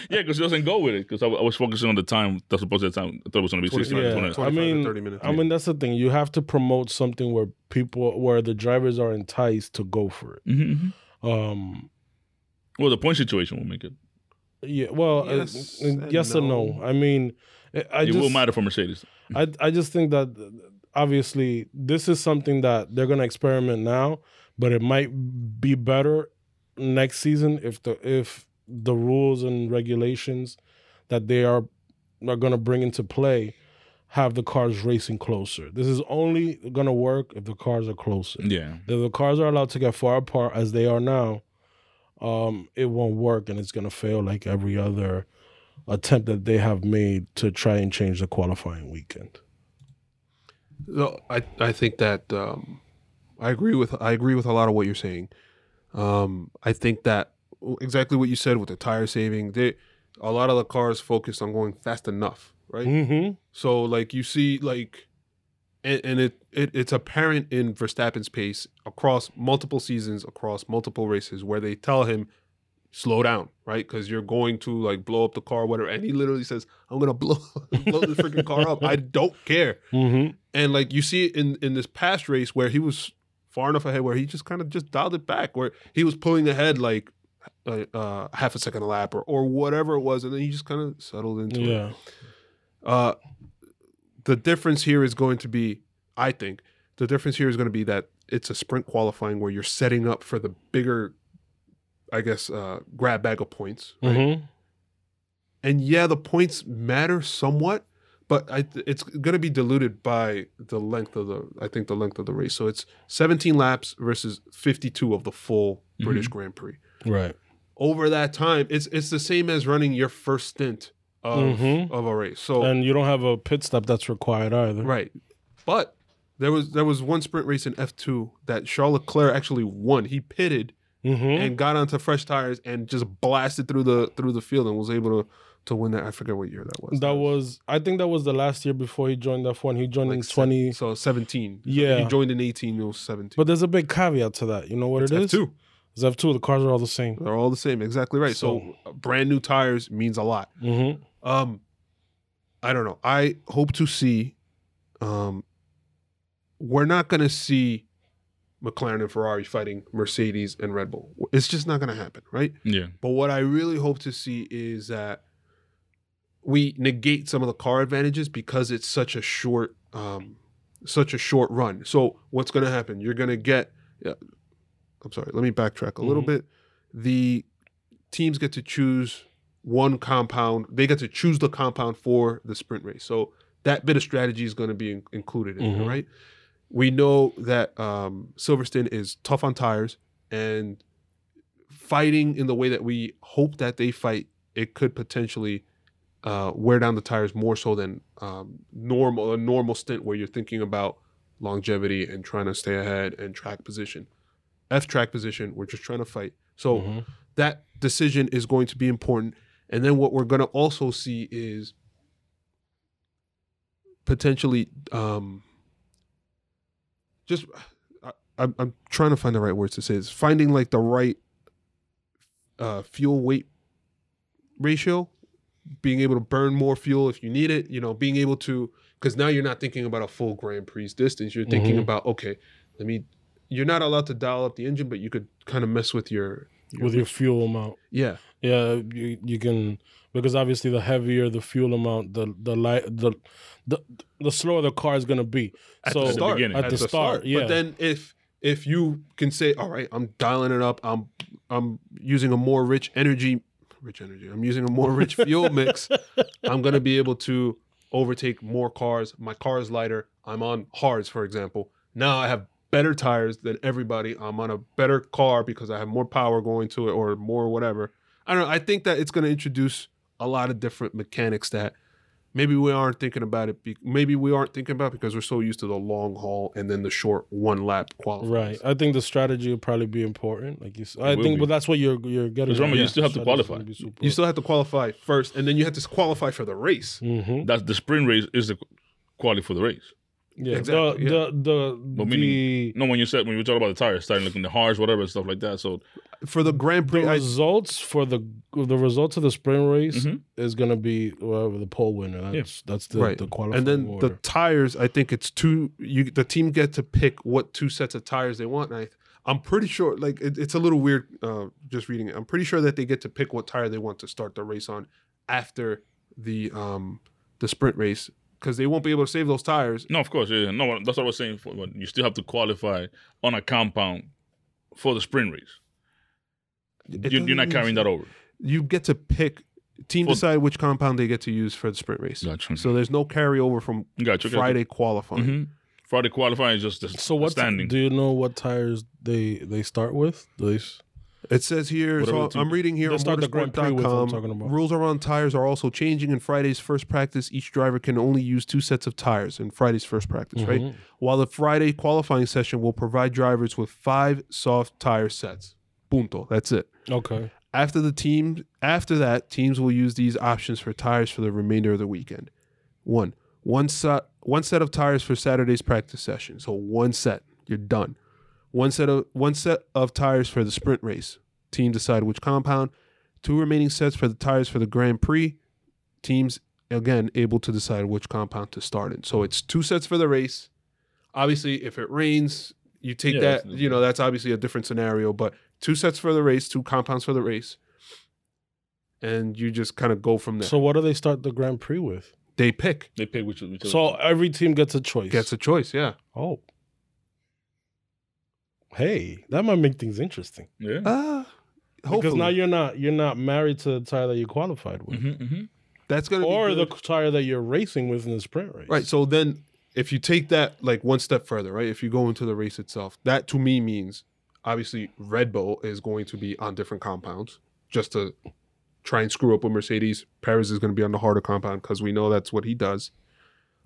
yeah, because it doesn't go with it. Because I, I was focusing on the time. That's supposed to be the time. I thought it was going to be 60 minutes. Yeah, 20 20 I mean, 30 minutes. I mean that's the thing. You have to promote something where people, where the drivers are enticed to go for it. Mhm, mhm. Um, Well, the point situation will make it. yeah, well, uh, Yes uh, and yes and no. no. I mean, I I it just, will matter for Mercedes. I I just think that uh, obviously this is something that they're gonna experiment now, but it might be better next season if the if the rules and regulations that they are are gonna bring into play have the cars racing closer. This is only gonna work if the cars are closer. Yeah. If the cars are allowed to get far apart as they are now, um, it won't work and it's gonna fail like every other attempt that they have made to try and change the qualifying weekend. No, I I think that um, I agree with I agree with a lot of what you're saying. Um, I think that exactly what you said with the tire saving. They a lot of the cars focus on going fast enough, right? Mm-hmm. So like you see like, and, and it, it it's apparent in Verstappen's pace across multiple seasons, across multiple races, where they tell him slow down, right? Because you're going to like blow up the car, whatever. And he literally says, "I'm gonna blow *laughs* blow this freaking car up. I don't care." Mm-hmm. And like you see it in in this past race where he was far enough ahead where he just kind of just dialed it back, where he was pulling ahead like uh, uh, half a second a lap or or whatever it was, and then he just kind of settled into it. Uh, the difference here is going to be, I think, the difference here is going to be that it's a sprint qualifying where you're setting up for the bigger, I guess, uh, grab bag of points. Right? Mm-hmm. And yeah, the points matter somewhat, but I, it's going to be diluted by the length of the, I think, the length of the race. So it's 17 laps versus 52 of the full British Grand Prix. Right. Over that time, it's it's the same as running your first stint of Mhm. of a race. So And you don't have a pit stop that's required either. Right. But there was there was one sprint race in F two that Charles Leclerc actually won. He pitted Mm-hmm. and got onto fresh tires and just blasted through the through the field and was able to to win that. I forget what year that was. That was, I think that was the last year before he joined F1. He joined in Like se- 20. so seventeen. Yeah. he joined in eighteen. It was seventeen. But there's a big caveat to that. You know what it's it F is? two. It's F2. The cars are all the same. They're all the same. Exactly right. So, uh, brand new tires means a lot. Mm-hmm. Um, I don't know. I hope to see. Um, we're not going to see McLaren and Ferrari fighting Mercedes and Red Bull. It's just not going to happen, right? Yeah. But what I really hope to see is that we negate some of the car advantages because it's such a short, um, such a short run. So what's going to happen? You're going to get. Yeah, I'm sorry. Let me backtrack a little Mhm. bit. The teams get to choose one compound. They get to choose the compound for the sprint race. So that bit of strategy is going to be in- included in Mhm. there, right? We know that um, Silverstone is tough on tires and fighting in the way that we hope that they fight. It could potentially uh, wear down the tires more so than um, normal a normal stint where you're thinking about longevity and trying to stay ahead and track position. F track position, we're just trying to fight. So Mm-hmm. that decision is going to be important. And then what we're going to also see is potentially um, just I, I'm, I'm trying to find the right words to say this. Finding like the right uh, fuel weight ratio, being able to burn more fuel if you need it. You know, being able to because now you're not thinking about a full Grand Prix distance. You're thinking Mhm. about okay, let me. You're not allowed to dial up the engine, but you could kind of mess with your with your fuel amount. yeah. Yeah, you you can because obviously the heavier the fuel amount, the the light the the the slower the car is gonna be. At so the At the start, beginning. At the start, yeah. But then if if you can say, all right, I'm dialing it up. I'm I'm using a more rich energy, rich energy. I'm using a more rich *laughs* fuel mix. I'm gonna be able to overtake more cars. My car is lighter. I'm on hards, for example. Now I have better tires than everybody. I'm on a better car because I have more power going to it or more whatever. I don't know. I think that it's going to introduce a lot of different mechanics that maybe we aren't thinking about it. Be- maybe we aren't thinking about because we're so used to the long haul and then the short one lap qualifiers. right, I think the strategy will probably be important. Like you, said. I think, be. but that's what you're you're getting. Because remember, you still have to qualify. You still have to qualify first, and then you have to qualify for the race. hmm That's the sprint race is the quality for the race. Yeah, Exactly, the, the the But the No, when you said when we talk about the tires, starting looking the harsh, whatever stuff like that. So For the Grand the Prix, I, results for the the results of the sprint race Mhm. is gonna be whoever the pole winner. That's that's the Right. the qualifying and then order. the tires. I think it's two. You the team get to pick what two sets of tires they want. And I, I'm pretty sure. Like it, it's a little weird. Uh, just reading it. I'm pretty sure that they get to pick what tire they want to start the race on after the um the sprint race because they won't be able to save those tires. no, of course, yeah, no, that's what I was saying. For, but you still have to qualify on a compound for the sprint race. It You, you're not carrying that over. You get to pick. Team Well- decide which compound they get to use for the sprint race. Gotcha. So there's no carryover from Gotcha. Friday qualifying. hmm Friday qualifying is just the, so the what standing. do you know what tires they they start with? Do they s- It says here, so I'm reading here on start the Grand Prix with, I'm talking motorsport.com. Rules around tires are also changing. In Friday's first practice, each driver can only use two sets of tires in Friday's first practice, right? Mhm. While the Friday qualifying session will provide drivers with five soft tire sets. Punto. That's it. Okay. After the team, after that, teams will use these options for tires for the remainder of the weekend. One, one set, one set of tires for Saturday's practice session. So one set, you're done. One set of one set of tires for the sprint race. Team decide which compound. Two remaining sets for the tires for the Grand Prix. Teams again able to decide which compound to start in. So it's two sets for the race. Obviously, if it rains, you take Yeah, that. that's- You know that's obviously a different scenario. But two sets for the race, two compounds for the race, and you just kind of go from there. So what do they start the Grand Prix with? they pick They pick which. which So every team gets a choice. gets a choice. Yeah. oh. Hey, that might make things interesting. yeah. Uh, Because now you're not you're not married to the tire that you qualified with, hmm hmm that's gonna or be the tire that you're racing with in the sprint race. right. So then, if you take that like one step further, right? If you go into the race itself, that to me means obviously Red Bull is going to be on different compounds just to try and screw up with Mercedes. Perez is going to be on the harder compound because we know that's what he does.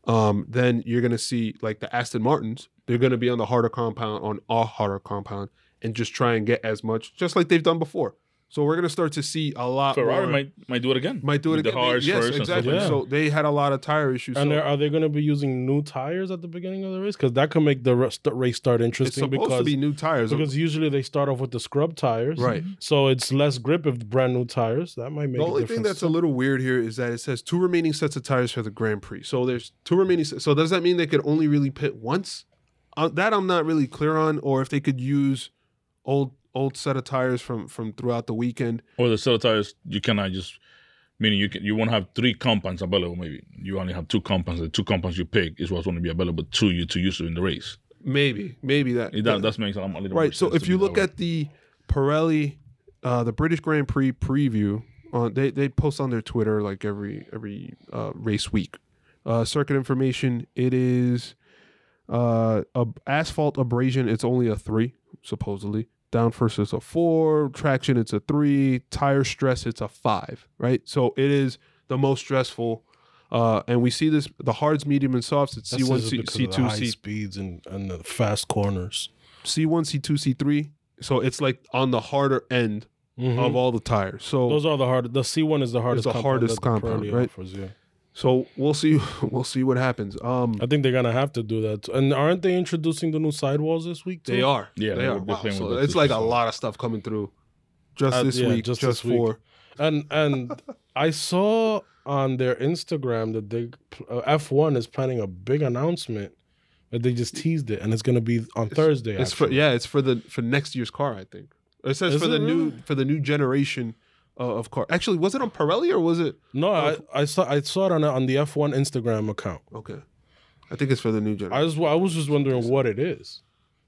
Um, then you're going to see like the Aston Martins, they're going to be on the harder compound, on a harder compound, and just try and get as much, just like they've done before. So we're going to start to see a lot. Ferrari more- might might do it again. might do it With again. The hards yes, first. exactly. Yeah. So they had a lot of tire issues. And so they're, they going to be using new tires at the beginning of the race? Because that could make the race start it's interesting. supposed because to be new tires, because usually they start off with the scrub tires, right? So it's less grip if brand new tires. That might make The only difference. thing that's a little weird here is that it says two remaining sets of tires for the Grand Prix. So there's two remaining. se- So does that mean they could only really pit once? Uh, that I'm not really clear on, or if they could use old old set of tires from from throughout the weekend. Or the set of tires, you cannot just meaning you can you won't have three compounds available. Maybe you only have two compounds. The two compounds you pick is what's going to be available to you to use in the race. Maybe, maybe that. It, that that makes a, little more right. So if you look at the Pirelli, uh, the British Grand Prix preview, on they they post on their Twitter like every every uh, race week. Uh, circuit information. It is uh, a asphalt abrasion. It's only a three supposedly. Down first it's a four. Traction it's a three. Tire stress it's a five. Right. So it is the most stressful. Uh, and we see this the hards, medium, and softs. It's C one, C because C of the two, C speeds and, and the fast corners. C1, C2, C3. So it's like on the harder end Mhm. of all the tires. So Those are the hard. The C one is the hardest. the compound hardest compound, right? offers, yeah, so we'll see *laughs* we'll see what happens. Um I think they're gonna have to do that. And aren't they introducing the new sidewalls this week? Too? they are. Yeah, they they are. Wow. So with that it's like a lot of stuff coming through just Uh, this yeah, week, just just, this week. for And and *laughs* I saw on their Instagram that they uh, F one is planning a big announcement, but they just teased it, and it's gonna be on Thursday. it's for yeah, it's for the for next year's car, I think. It says Is for it the new for the new generation uh, of car. Actually, was it on Pirelli or was it? No, I, I saw I saw it on on the F1 Instagram account. Okay, I think it's for the new generation. I was I was just wondering what it is,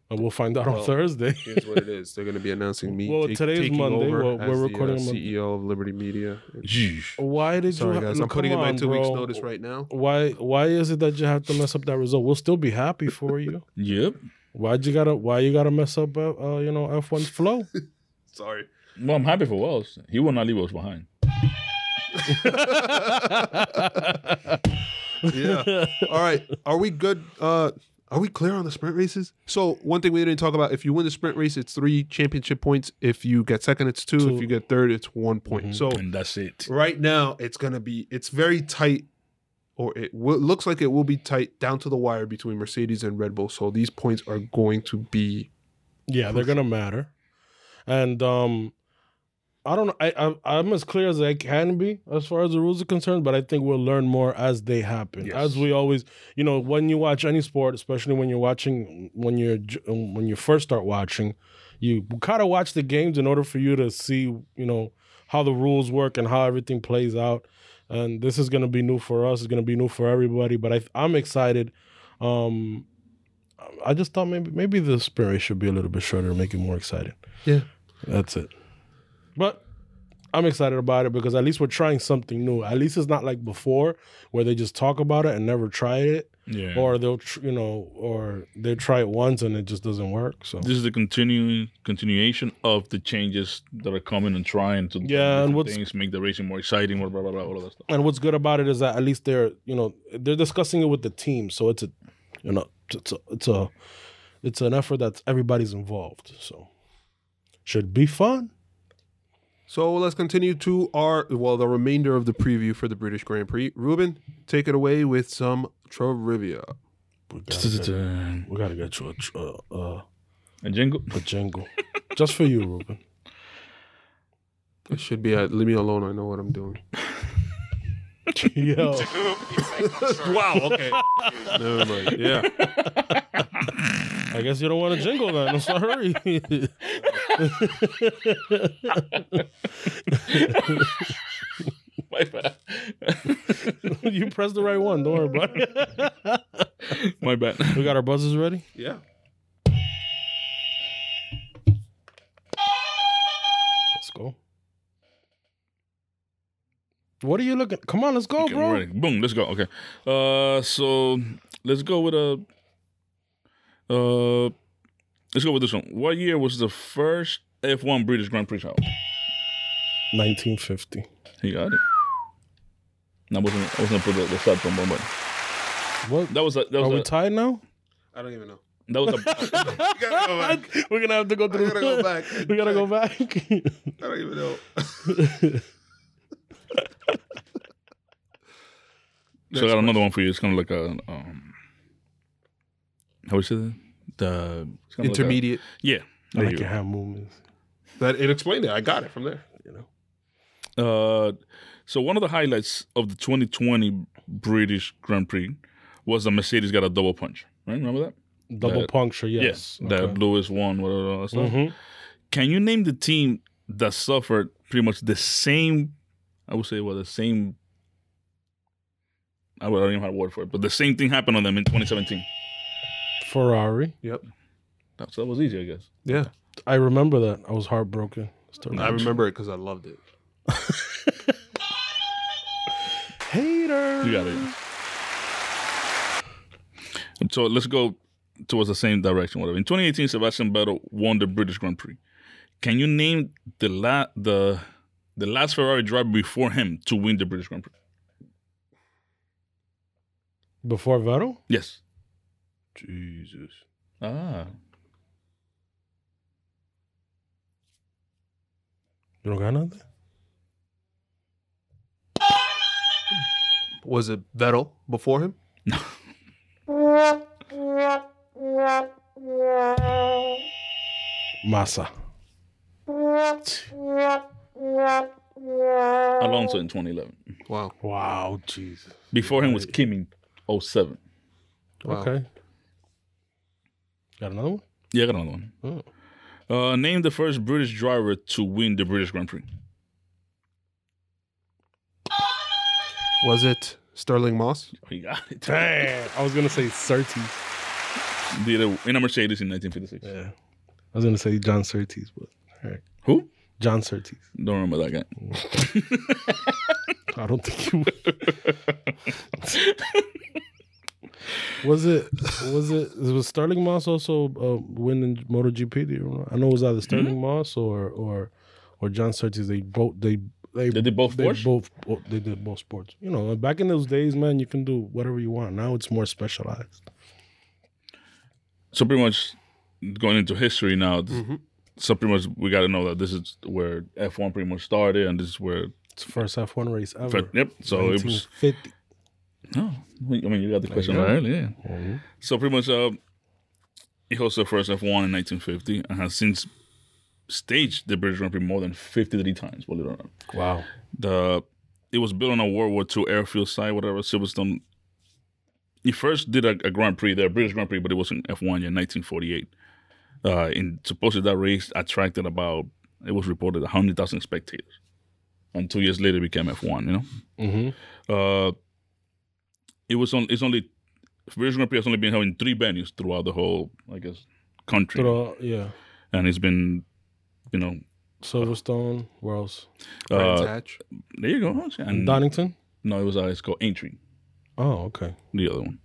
and we'll find out on Thursday. Here's what it is. They're going to be announcing me. *laughs* Well, take- today's taking Monday. over Well, we're as the, recording uh, CEO of Liberty Media. Why did Sorry, you? guys. no, I'm putting come in my on, two weeks notice right now. Why why is it that you have to mess up that result? We'll still be happy for you. Yep. Why'd you gotta why you gotta mess up uh, uh you know F1's flow? *laughs* Sorry. Well, I'm happy for Wells. He will not leave us behind. *laughs* Yeah. All right. Are we good? Uh, are we clear on the sprint races? So one thing we didn't talk about: if you win the sprint race, it's three championship points. If you get second, it's two. Two. If you get third, it's one point. So And that's it. right now, it's gonna be it's very tight, or it w- looks like it will be tight down to the wire between Mercedes and Red Bull. So these points are going to be. yeah, they're gonna matter. And um I don't know. I, I I'm as clear as I can be as far as the rules are concerned, but I think we'll learn more as they happen. Yes. As we always, you know, when you watch any sport, especially when you're watching when you're when you first start watching, you kind of watch the games in order for you to see, you know, how the rules work and how everything plays out. And this is going to be new for us. It's going to be new for everybody. But I, I'm excited. Um, I just thought maybe maybe the sprint should be a little bit shorter make it more exciting. Yeah. That's it. But I'm excited about it because at least we're trying something new. At least it's not like before where they just talk about it and never try it, Yeah. or they'll tr- you know, or they try it once and it just doesn't work. So this is the continuing continuation of the changes that are coming and trying to Yeah, and what's- things, make the racing more exciting, blah blah blah, blah all of that stuff. and what's good about it is that at least they're you know they're discussing it with the team. So it's a you know it's a it's a it's an effort that's everybody's involved. So should be fun. So let's continue to our well the remainder of the preview for the British Grand Prix. Ruben, take it away with some trivia. We gotta get, *laughs* we gotta get you a tr- uh, uh, jingle. a jingle *laughs* just for you, Ruben. It should be at leave me alone. I know what I'm doing. *laughs* Yo. wow. Okay. Never mind. Yeah. I guess you don't want a jingle then. I'm sorry. My bad. you pressed the right one. Don't worry about it. My bad. we got our buzzers ready. Yeah. Let's go. What are you looking? Come on, let's go, Okay, bro. ready. Boom, let's go. Okay. Uh so let's go with a uh let's go with this one. What year was the first F1 British Grand Prix held? 1950. He got it. No, I wasn't I wasn't gonna put the, the start from one, but What? that was a that Are was we tied now? I don't even know. that was a *laughs* *laughs* We're gonna have to go I through. gotta go *laughs* back. we gotta go back. I don't even know. so I got another one for you. It's kind of like a um how we? The it's kinda like a- Intermediate. yeah. I There like you your go. hand movements. That it explained it. I got it from there. You know. Uh, so one of the highlights of the 2020 British Grand Prix was the Mercedes got a double punch. Right? Remember that? Double That- puncture. Yes. That Okay. Lewis won. Whatever. All that stuff. Mhm. Can you name the team that suffered pretty much the same? I would say, well, the same. I don't even have a word for it, but the same thing happened on them in 2017. Ferrari. Yep. That, so that was easy, I guess. Yeah. I remember that. I was heartbroken. I remember it because I loved it. *laughs* Hater. You got it. So let's go towards the same direction. Whatever. In 2018, Sebastian Vettel won the British Grand Prix. Can you name the la- the the last Ferrari driver before him to win the British Grand Prix? Before Vettel? Yes. Jesus. Ah. You don't got nothing? Was it Vettel before him? No. *laughs* Massa. Alonso in 2011. Wow. Wow, Jesus. Before him was Kimi 07. Wow. Okay. Got another one? Yeah, I got another one. Oh. Uh, name the first British driver to win the British Grand Prix. Was it Stirling Moss? Oh, you got it. Damn. I was gonna say Surtees. Did it in a Mercedes in 1956. Yeah. I was gonna say John Surtees, but all right. Who? John Surtees. Don't remember that guy. *laughs* I don't think you *laughs* Was it was it was Stirling Moss also uh, winning MotoGP? Do you remember? I know it was either Stirling Moss or or or John Surtees. They both they they They did both they sports? both they did both sports. You know, back in those days, man, you can do whatever you want. Now it's more specialized. So pretty much going into history now. Mhm. So pretty much we got to know that this is where F1 pretty much started, and this is where. It's the first F one race ever. Yep. So it was. 1950. No, I mean you got the question go. right earlier. Yeah. Mhm. So pretty much, uh, he hosted the first F1 in 1950 and has since staged the British Grand Prix more than 53 times. Believe it or not. Wow. The it was built on a World War II airfield site, whatever. Silverstone. He first did a, a Grand Prix there, British Grand Prix, but it was in F1 in 1948. Uh, in supposedly that race attracted about it was reported 100,000 spectators, and two years later it became F1. You know. hmm Uh, it was on. It's only British Grand Prix has only been held in three venues throughout the whole, I guess, country, yeah. and it's been, you know, Silverstone. Where else? Brands uh, Hatch. there you go. And Donington. no, it was uh, it's called Aintree, Oh, okay. the other one.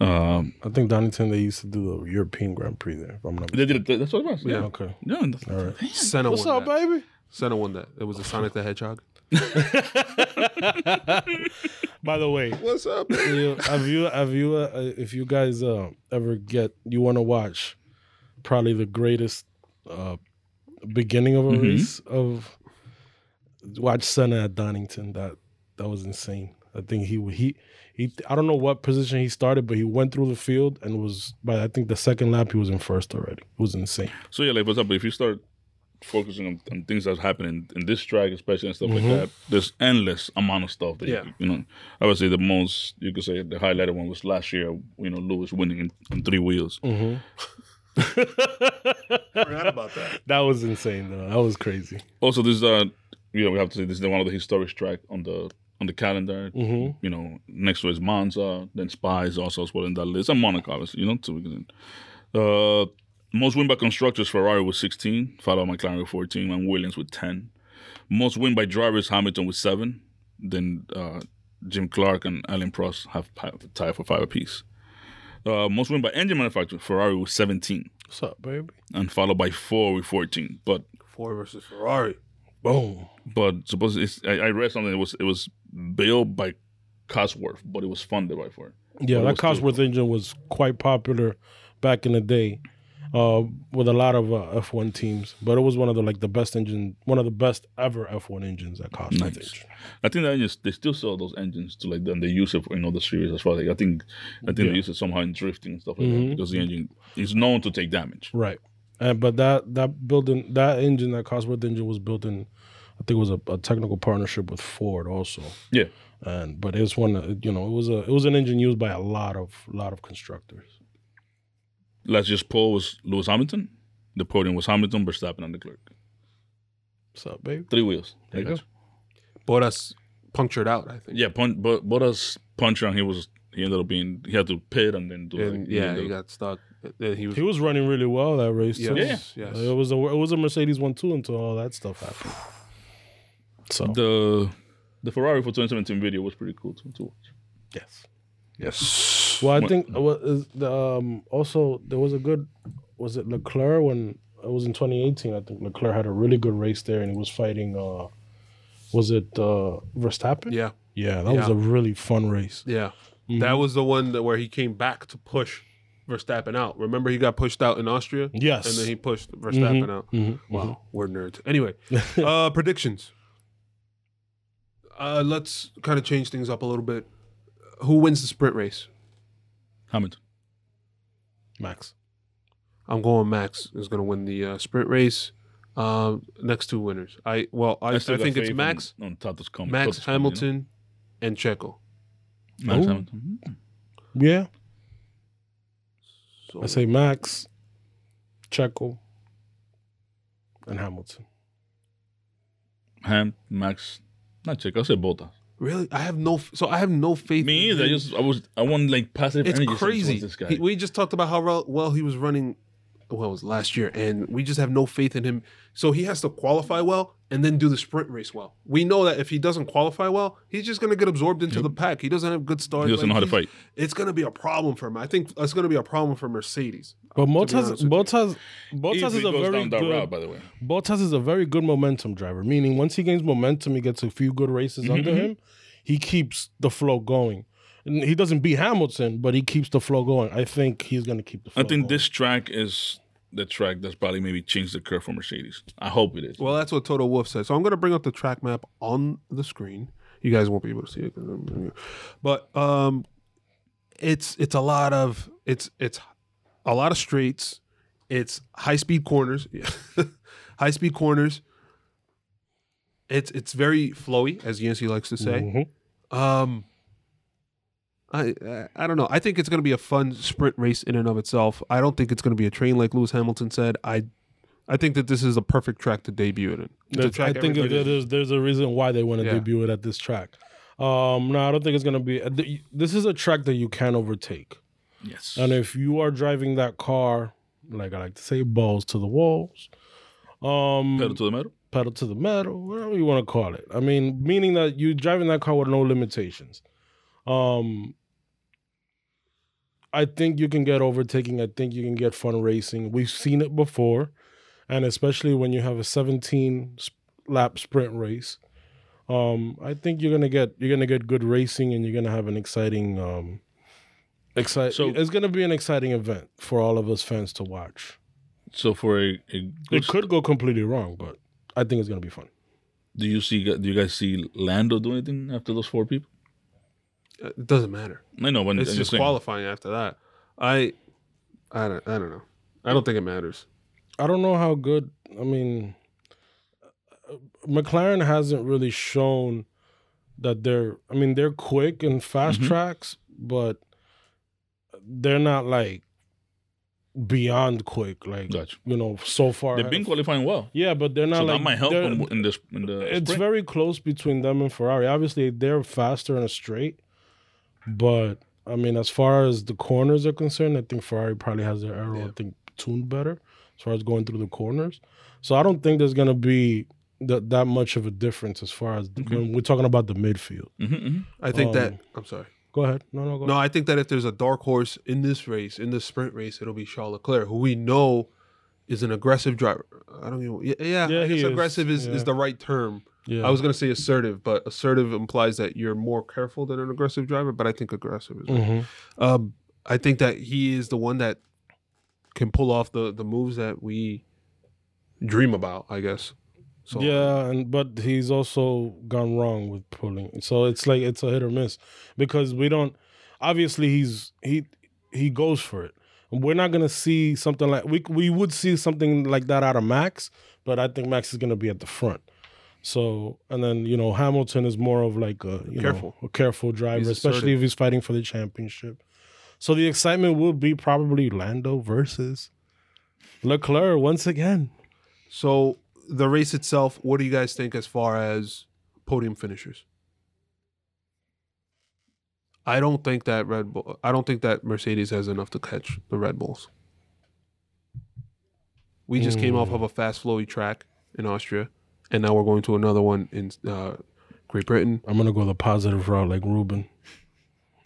Um, I think Donington they used to do the European Grand Prix there. If I'm not they did it. That's what it was. Yeah, Okay. yeah. that's- All right. Senna What's won up, that. baby? Senna won that. It was a Sonic the Hedgehog. *laughs* *laughs* By the way, What's up? you, have you have you uh, if you guys uh, ever get you want to watch probably the greatest uh, beginning of a Mhm. race of watch Senna at Donington. That that was insane. I think he he he. I don't know what position he started, but he went through the field and was by I think the second lap he was in first already. It was insane. So yeah, like what's up? If you start focusing on, on things that's happening in this track, especially and stuff Mhm. like that, there's endless amount of stuff. That Yeah. you, you know, I would say the most you could say the highlighted one was last year. You know, Lewis winning in, in three wheels. Mm-hmm. *laughs* Forgot *laughs* about that. That was insane though. That was crazy. Also, this is uh, you know, we have to say this is one of the historic track on the on the calendar. Mm-hmm. You know, next to is Monza, then Spies also as well in that list, and Monaco, obviously. You know, so we can. Uh, most win by constructors, Ferrari with 16, followed by McLaren with 14, and Williams with 10. Most win by drivers, Hamilton with seven. Then uh, Jim Clark and Alain Prost have tied for five apiece. Uh, most win by engine manufacturer, Ferrari with 17, What's up, baby? and followed by Ford with 14. But Ford versus Ferrari. Boom. but supposedly it's, I, I read something. It was it was built by Cosworth, but it was funded by Ford. Yeah, But that Cosworth engine was quite popular back in the day uh, with a lot of uh, F1 teams. But it was one of the like the best engine, one of the best ever F1 engines. That cost. Nice. I think that engines they still sell those engines to like them. They use it for in other series as well. Like, I think I think Yeah. they use it somehow in drifting and stuff like Mhm. that because the engine is known to take damage. Right. And but that that building that engine, that Cosworth engine, was built in. I think it was a, a technical partnership with Ford also. Yeah. And but it's one that, you know it was a it was an engine used by a lot of lot of constructors. Last year's pole was Lewis Hamilton. The podium was Hamilton, Verstappen, and Leclerc. What's up, baby? Three wheels. There you I got go. Bottas punctured out, I think. Yeah, pun- but Bottas puncher and he was he ended up being he had to pit and then do And like, yeah, ended he got stuck. He was. He was running really well that race yes, too. yes. It was a it was a Mercedes one too until all that stuff happened. So the the Ferrari for 2017 video was pretty cool to, to watch. yes, yes. Well, I think is the um also there was a good was it Leclerc when it was in 2018. I think Leclerc had a really good race there and he was fighting. uh Was it uh Verstappen? Yeah, yeah, that was a really fun race. yeah. Mhm. That was the one that where he came back to push Verstappen out. Remember, he got pushed out in Austria, Yes, and then he pushed Verstappen Mhm, out. mhm, Wow, we're nerds. Anyway, *laughs* uh, predictions. Uh, let's kind of change things up a little bit. Who wins the sprint race? Hamilton. Max. I'm going Max is going to win the uh, sprint race. Um, next two winners. I well, I, I, still got think it's Max, on, on Tato's com- Max Tato's coming, you know? Hamilton, and Checo. Max Oh. Hamilton. Yeah, So I say Max, Checo, and Hamilton. Ham, Max, not Checo. I said Bottas. Really, I have no. So I have no faith. Me in either. I just I was I want like positive it's energy. crazy. This guy. He- we just talked about how well he was running. Well, it was last year, and we just have no faith in him. So he has to qualify well and then do the sprint race well. We know that if he doesn't qualify well, he's just going to get absorbed into the pack. He doesn't have good stars. He doesn't know how to fight. It's going to be a problem for him. I think it's going to be a problem for Mercedes. But be Bottas, honest. Bottas, Bottas is a very down that good. route, by the way. Bottas is a very good momentum driver. Meaning, once he gains momentum, he gets a few good races Mm-hmm, under him. He keeps the flow going. And he doesn't beat Hamilton, but he keeps the flow going. I think he's going to keep the flow. I think going. this track is the track that's probably maybe changed the curve for Mercedes. I hope it is. Well, that's what Toto Wolff said. So I'm going to bring up the track map on the screen. You guys won't be able to see it, but um, it's it's a lot of it's it's a lot of straights. It's high speed corners, *laughs* high speed corners. It's it's very flowy, as Yancey likes to say. Mhm. Um, I I- I don't know. I think it's going to be a fun sprint race in and of itself. I don't think it's going to be a train like Lewis Hamilton said. I I think that this is a perfect track to debut it in. It's a That's- track I think there's there's a reason why they want to Yeah. debut it at this track. Um, no, I don't think it's gonna be. This is a track that you can overtake, yes. and if you are driving that car, like I like to say, balls to the walls, um, Pedal to the metal. pedal to the metal, whatever you want to call it. I mean, meaning that you're driving that car with no limitations. Um, I think you can get overtaking. I think you can get fun racing. We've seen it before, and especially when you have a 17 lap sprint race. Um, I think you're gonna get you're gonna get good racing, and you're gonna have an exciting, um, excite. So- it's gonna be an exciting event for all of us fans to watch. So for a, a It could go completely wrong, but I think it's gonna be fun. Do you see? Do you guys see Lando do anything after those four people? It doesn't matter. I know, but It's just qualifying after that. I I don't I don't know. I don't think it matters. I don't know how good. I mean, uh, McLaren hasn't really shown that they're. I mean, they're quick and fast Mhm. tracks, but they're not like beyond quick. Like Gotcha. you know, so far. They've been qualifying well, yeah, but they're not so like that might help in this in the It's sprint. very close between them and Ferrari. Obviously, they're faster in a straight, but I mean, as far as the corners are concerned, I think Ferrari probably has their aero, I think, tuned better as far as going through the corners. So I don't think there's gonna be that that much of a difference as far as when we're talking about the midfield. Mhm, mhm. I think that Um, I'm sorry. Go ahead. No, no, go. No, ahead. I think that if there's a dark horse in this race, in this sprint race, it'll be Charles Leclerc, who we know is an aggressive driver. I don't even. Yeah, yeah, Yeah, I he guess is. aggressive is, Yeah. is the right term. Yeah. I was gonna say assertive, but assertive implies that you're more careful than an aggressive driver. But I think aggressive is. Right. Mhm. Um, I think that he is the one that can pull off the the moves that we dream about. I guess. So yeah, and but he's also gone wrong with pulling. So it's like it's a hit or miss because we don't. Obviously, he's he he goes for it. We're not gonna see something like we we would see something like that out of Max, but I think Max is gonna be at the front. So and then you know Hamilton is more of like a you Careful. know, a careful driver, especially if he's fighting for the championship. So the excitement will be probably Lando versus Leclerc once again. So the race itself, what do you guys think as far as podium finishers? I don't think that Red Bull. I don't think that Mercedes has enough to catch the Red Bulls. We just came off mm. of a fast, flowy track in Austria, and now we're going to another one in uh, Great Britain. I'm gonna go the positive route like Ruben.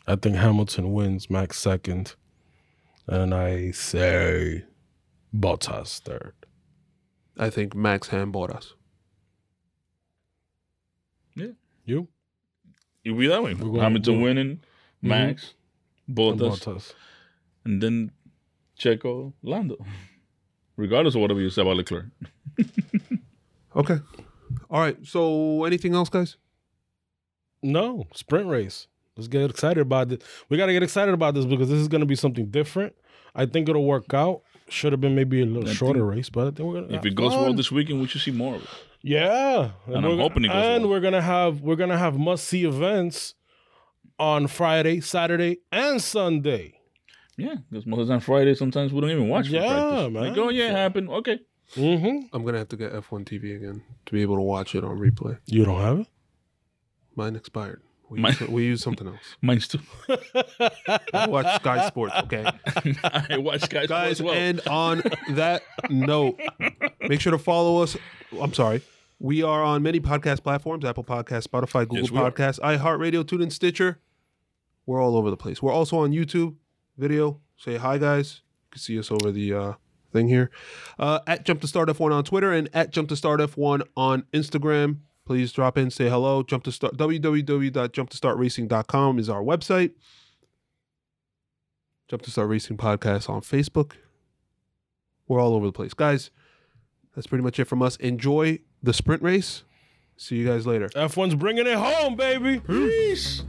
I think Hamilton wins, Max second, and I say Bottas third. I think Max Ham Bottas. Yeah, You? It'll be that way. We're going- Hamilton we're- winning, Max, Bottas, Bottas. and then Checo, Lando. *laughs* Regardless of whatever you say about Leclerc. *laughs* Okay. All right. So, anything else, guys? No sprint race. Let's get excited about this. We got to get excited about this because this is gonna be something different. I think it'll work out. Should have been maybe a little I shorter think race, but I think we're gonna. If have it goes well this weekend, we should see more of it. Yeah, And I'm we're go- hoping it goes And well. we're gonna have we're gonna have must see events on Friday, Saturday, and Sunday. Yeah, because most of the time Friday, sometimes we don't even watch. Yeah, practice. man. Like, oh yeah, it happened. Okay, Mm-hmm. I'm gonna have to get F1 TV again to be able to watch it on replay. You don't have it? Mine expired. We, Mine- use, we use something else. *laughs* Mine's too. *laughs* I watch Sky Sports, okay? *laughs* I watch guys. Guys, as well. and on that note, make sure to follow us. I'm sorry. We are on many podcast platforms Apple Podcasts, Spotify, Google Yes, we are. Podcasts, iHeartRadio, TuneIn, Stitcher. We're all over the place. We're also on YouTube video. Say hi, guys. You can see us over the uh, thing here. Uh, at Jump to Start F1 on Twitter and at Jump to Start F1 on Instagram. Please drop in, say hello. Jump to start www.jumptostartracing.com is our website. Jump to Start Racing podcast on Facebook. We're all over the place. Guys, that's pretty much it from us. Enjoy the sprint race. See you guys later. F1's bringing it home, baby. Peace.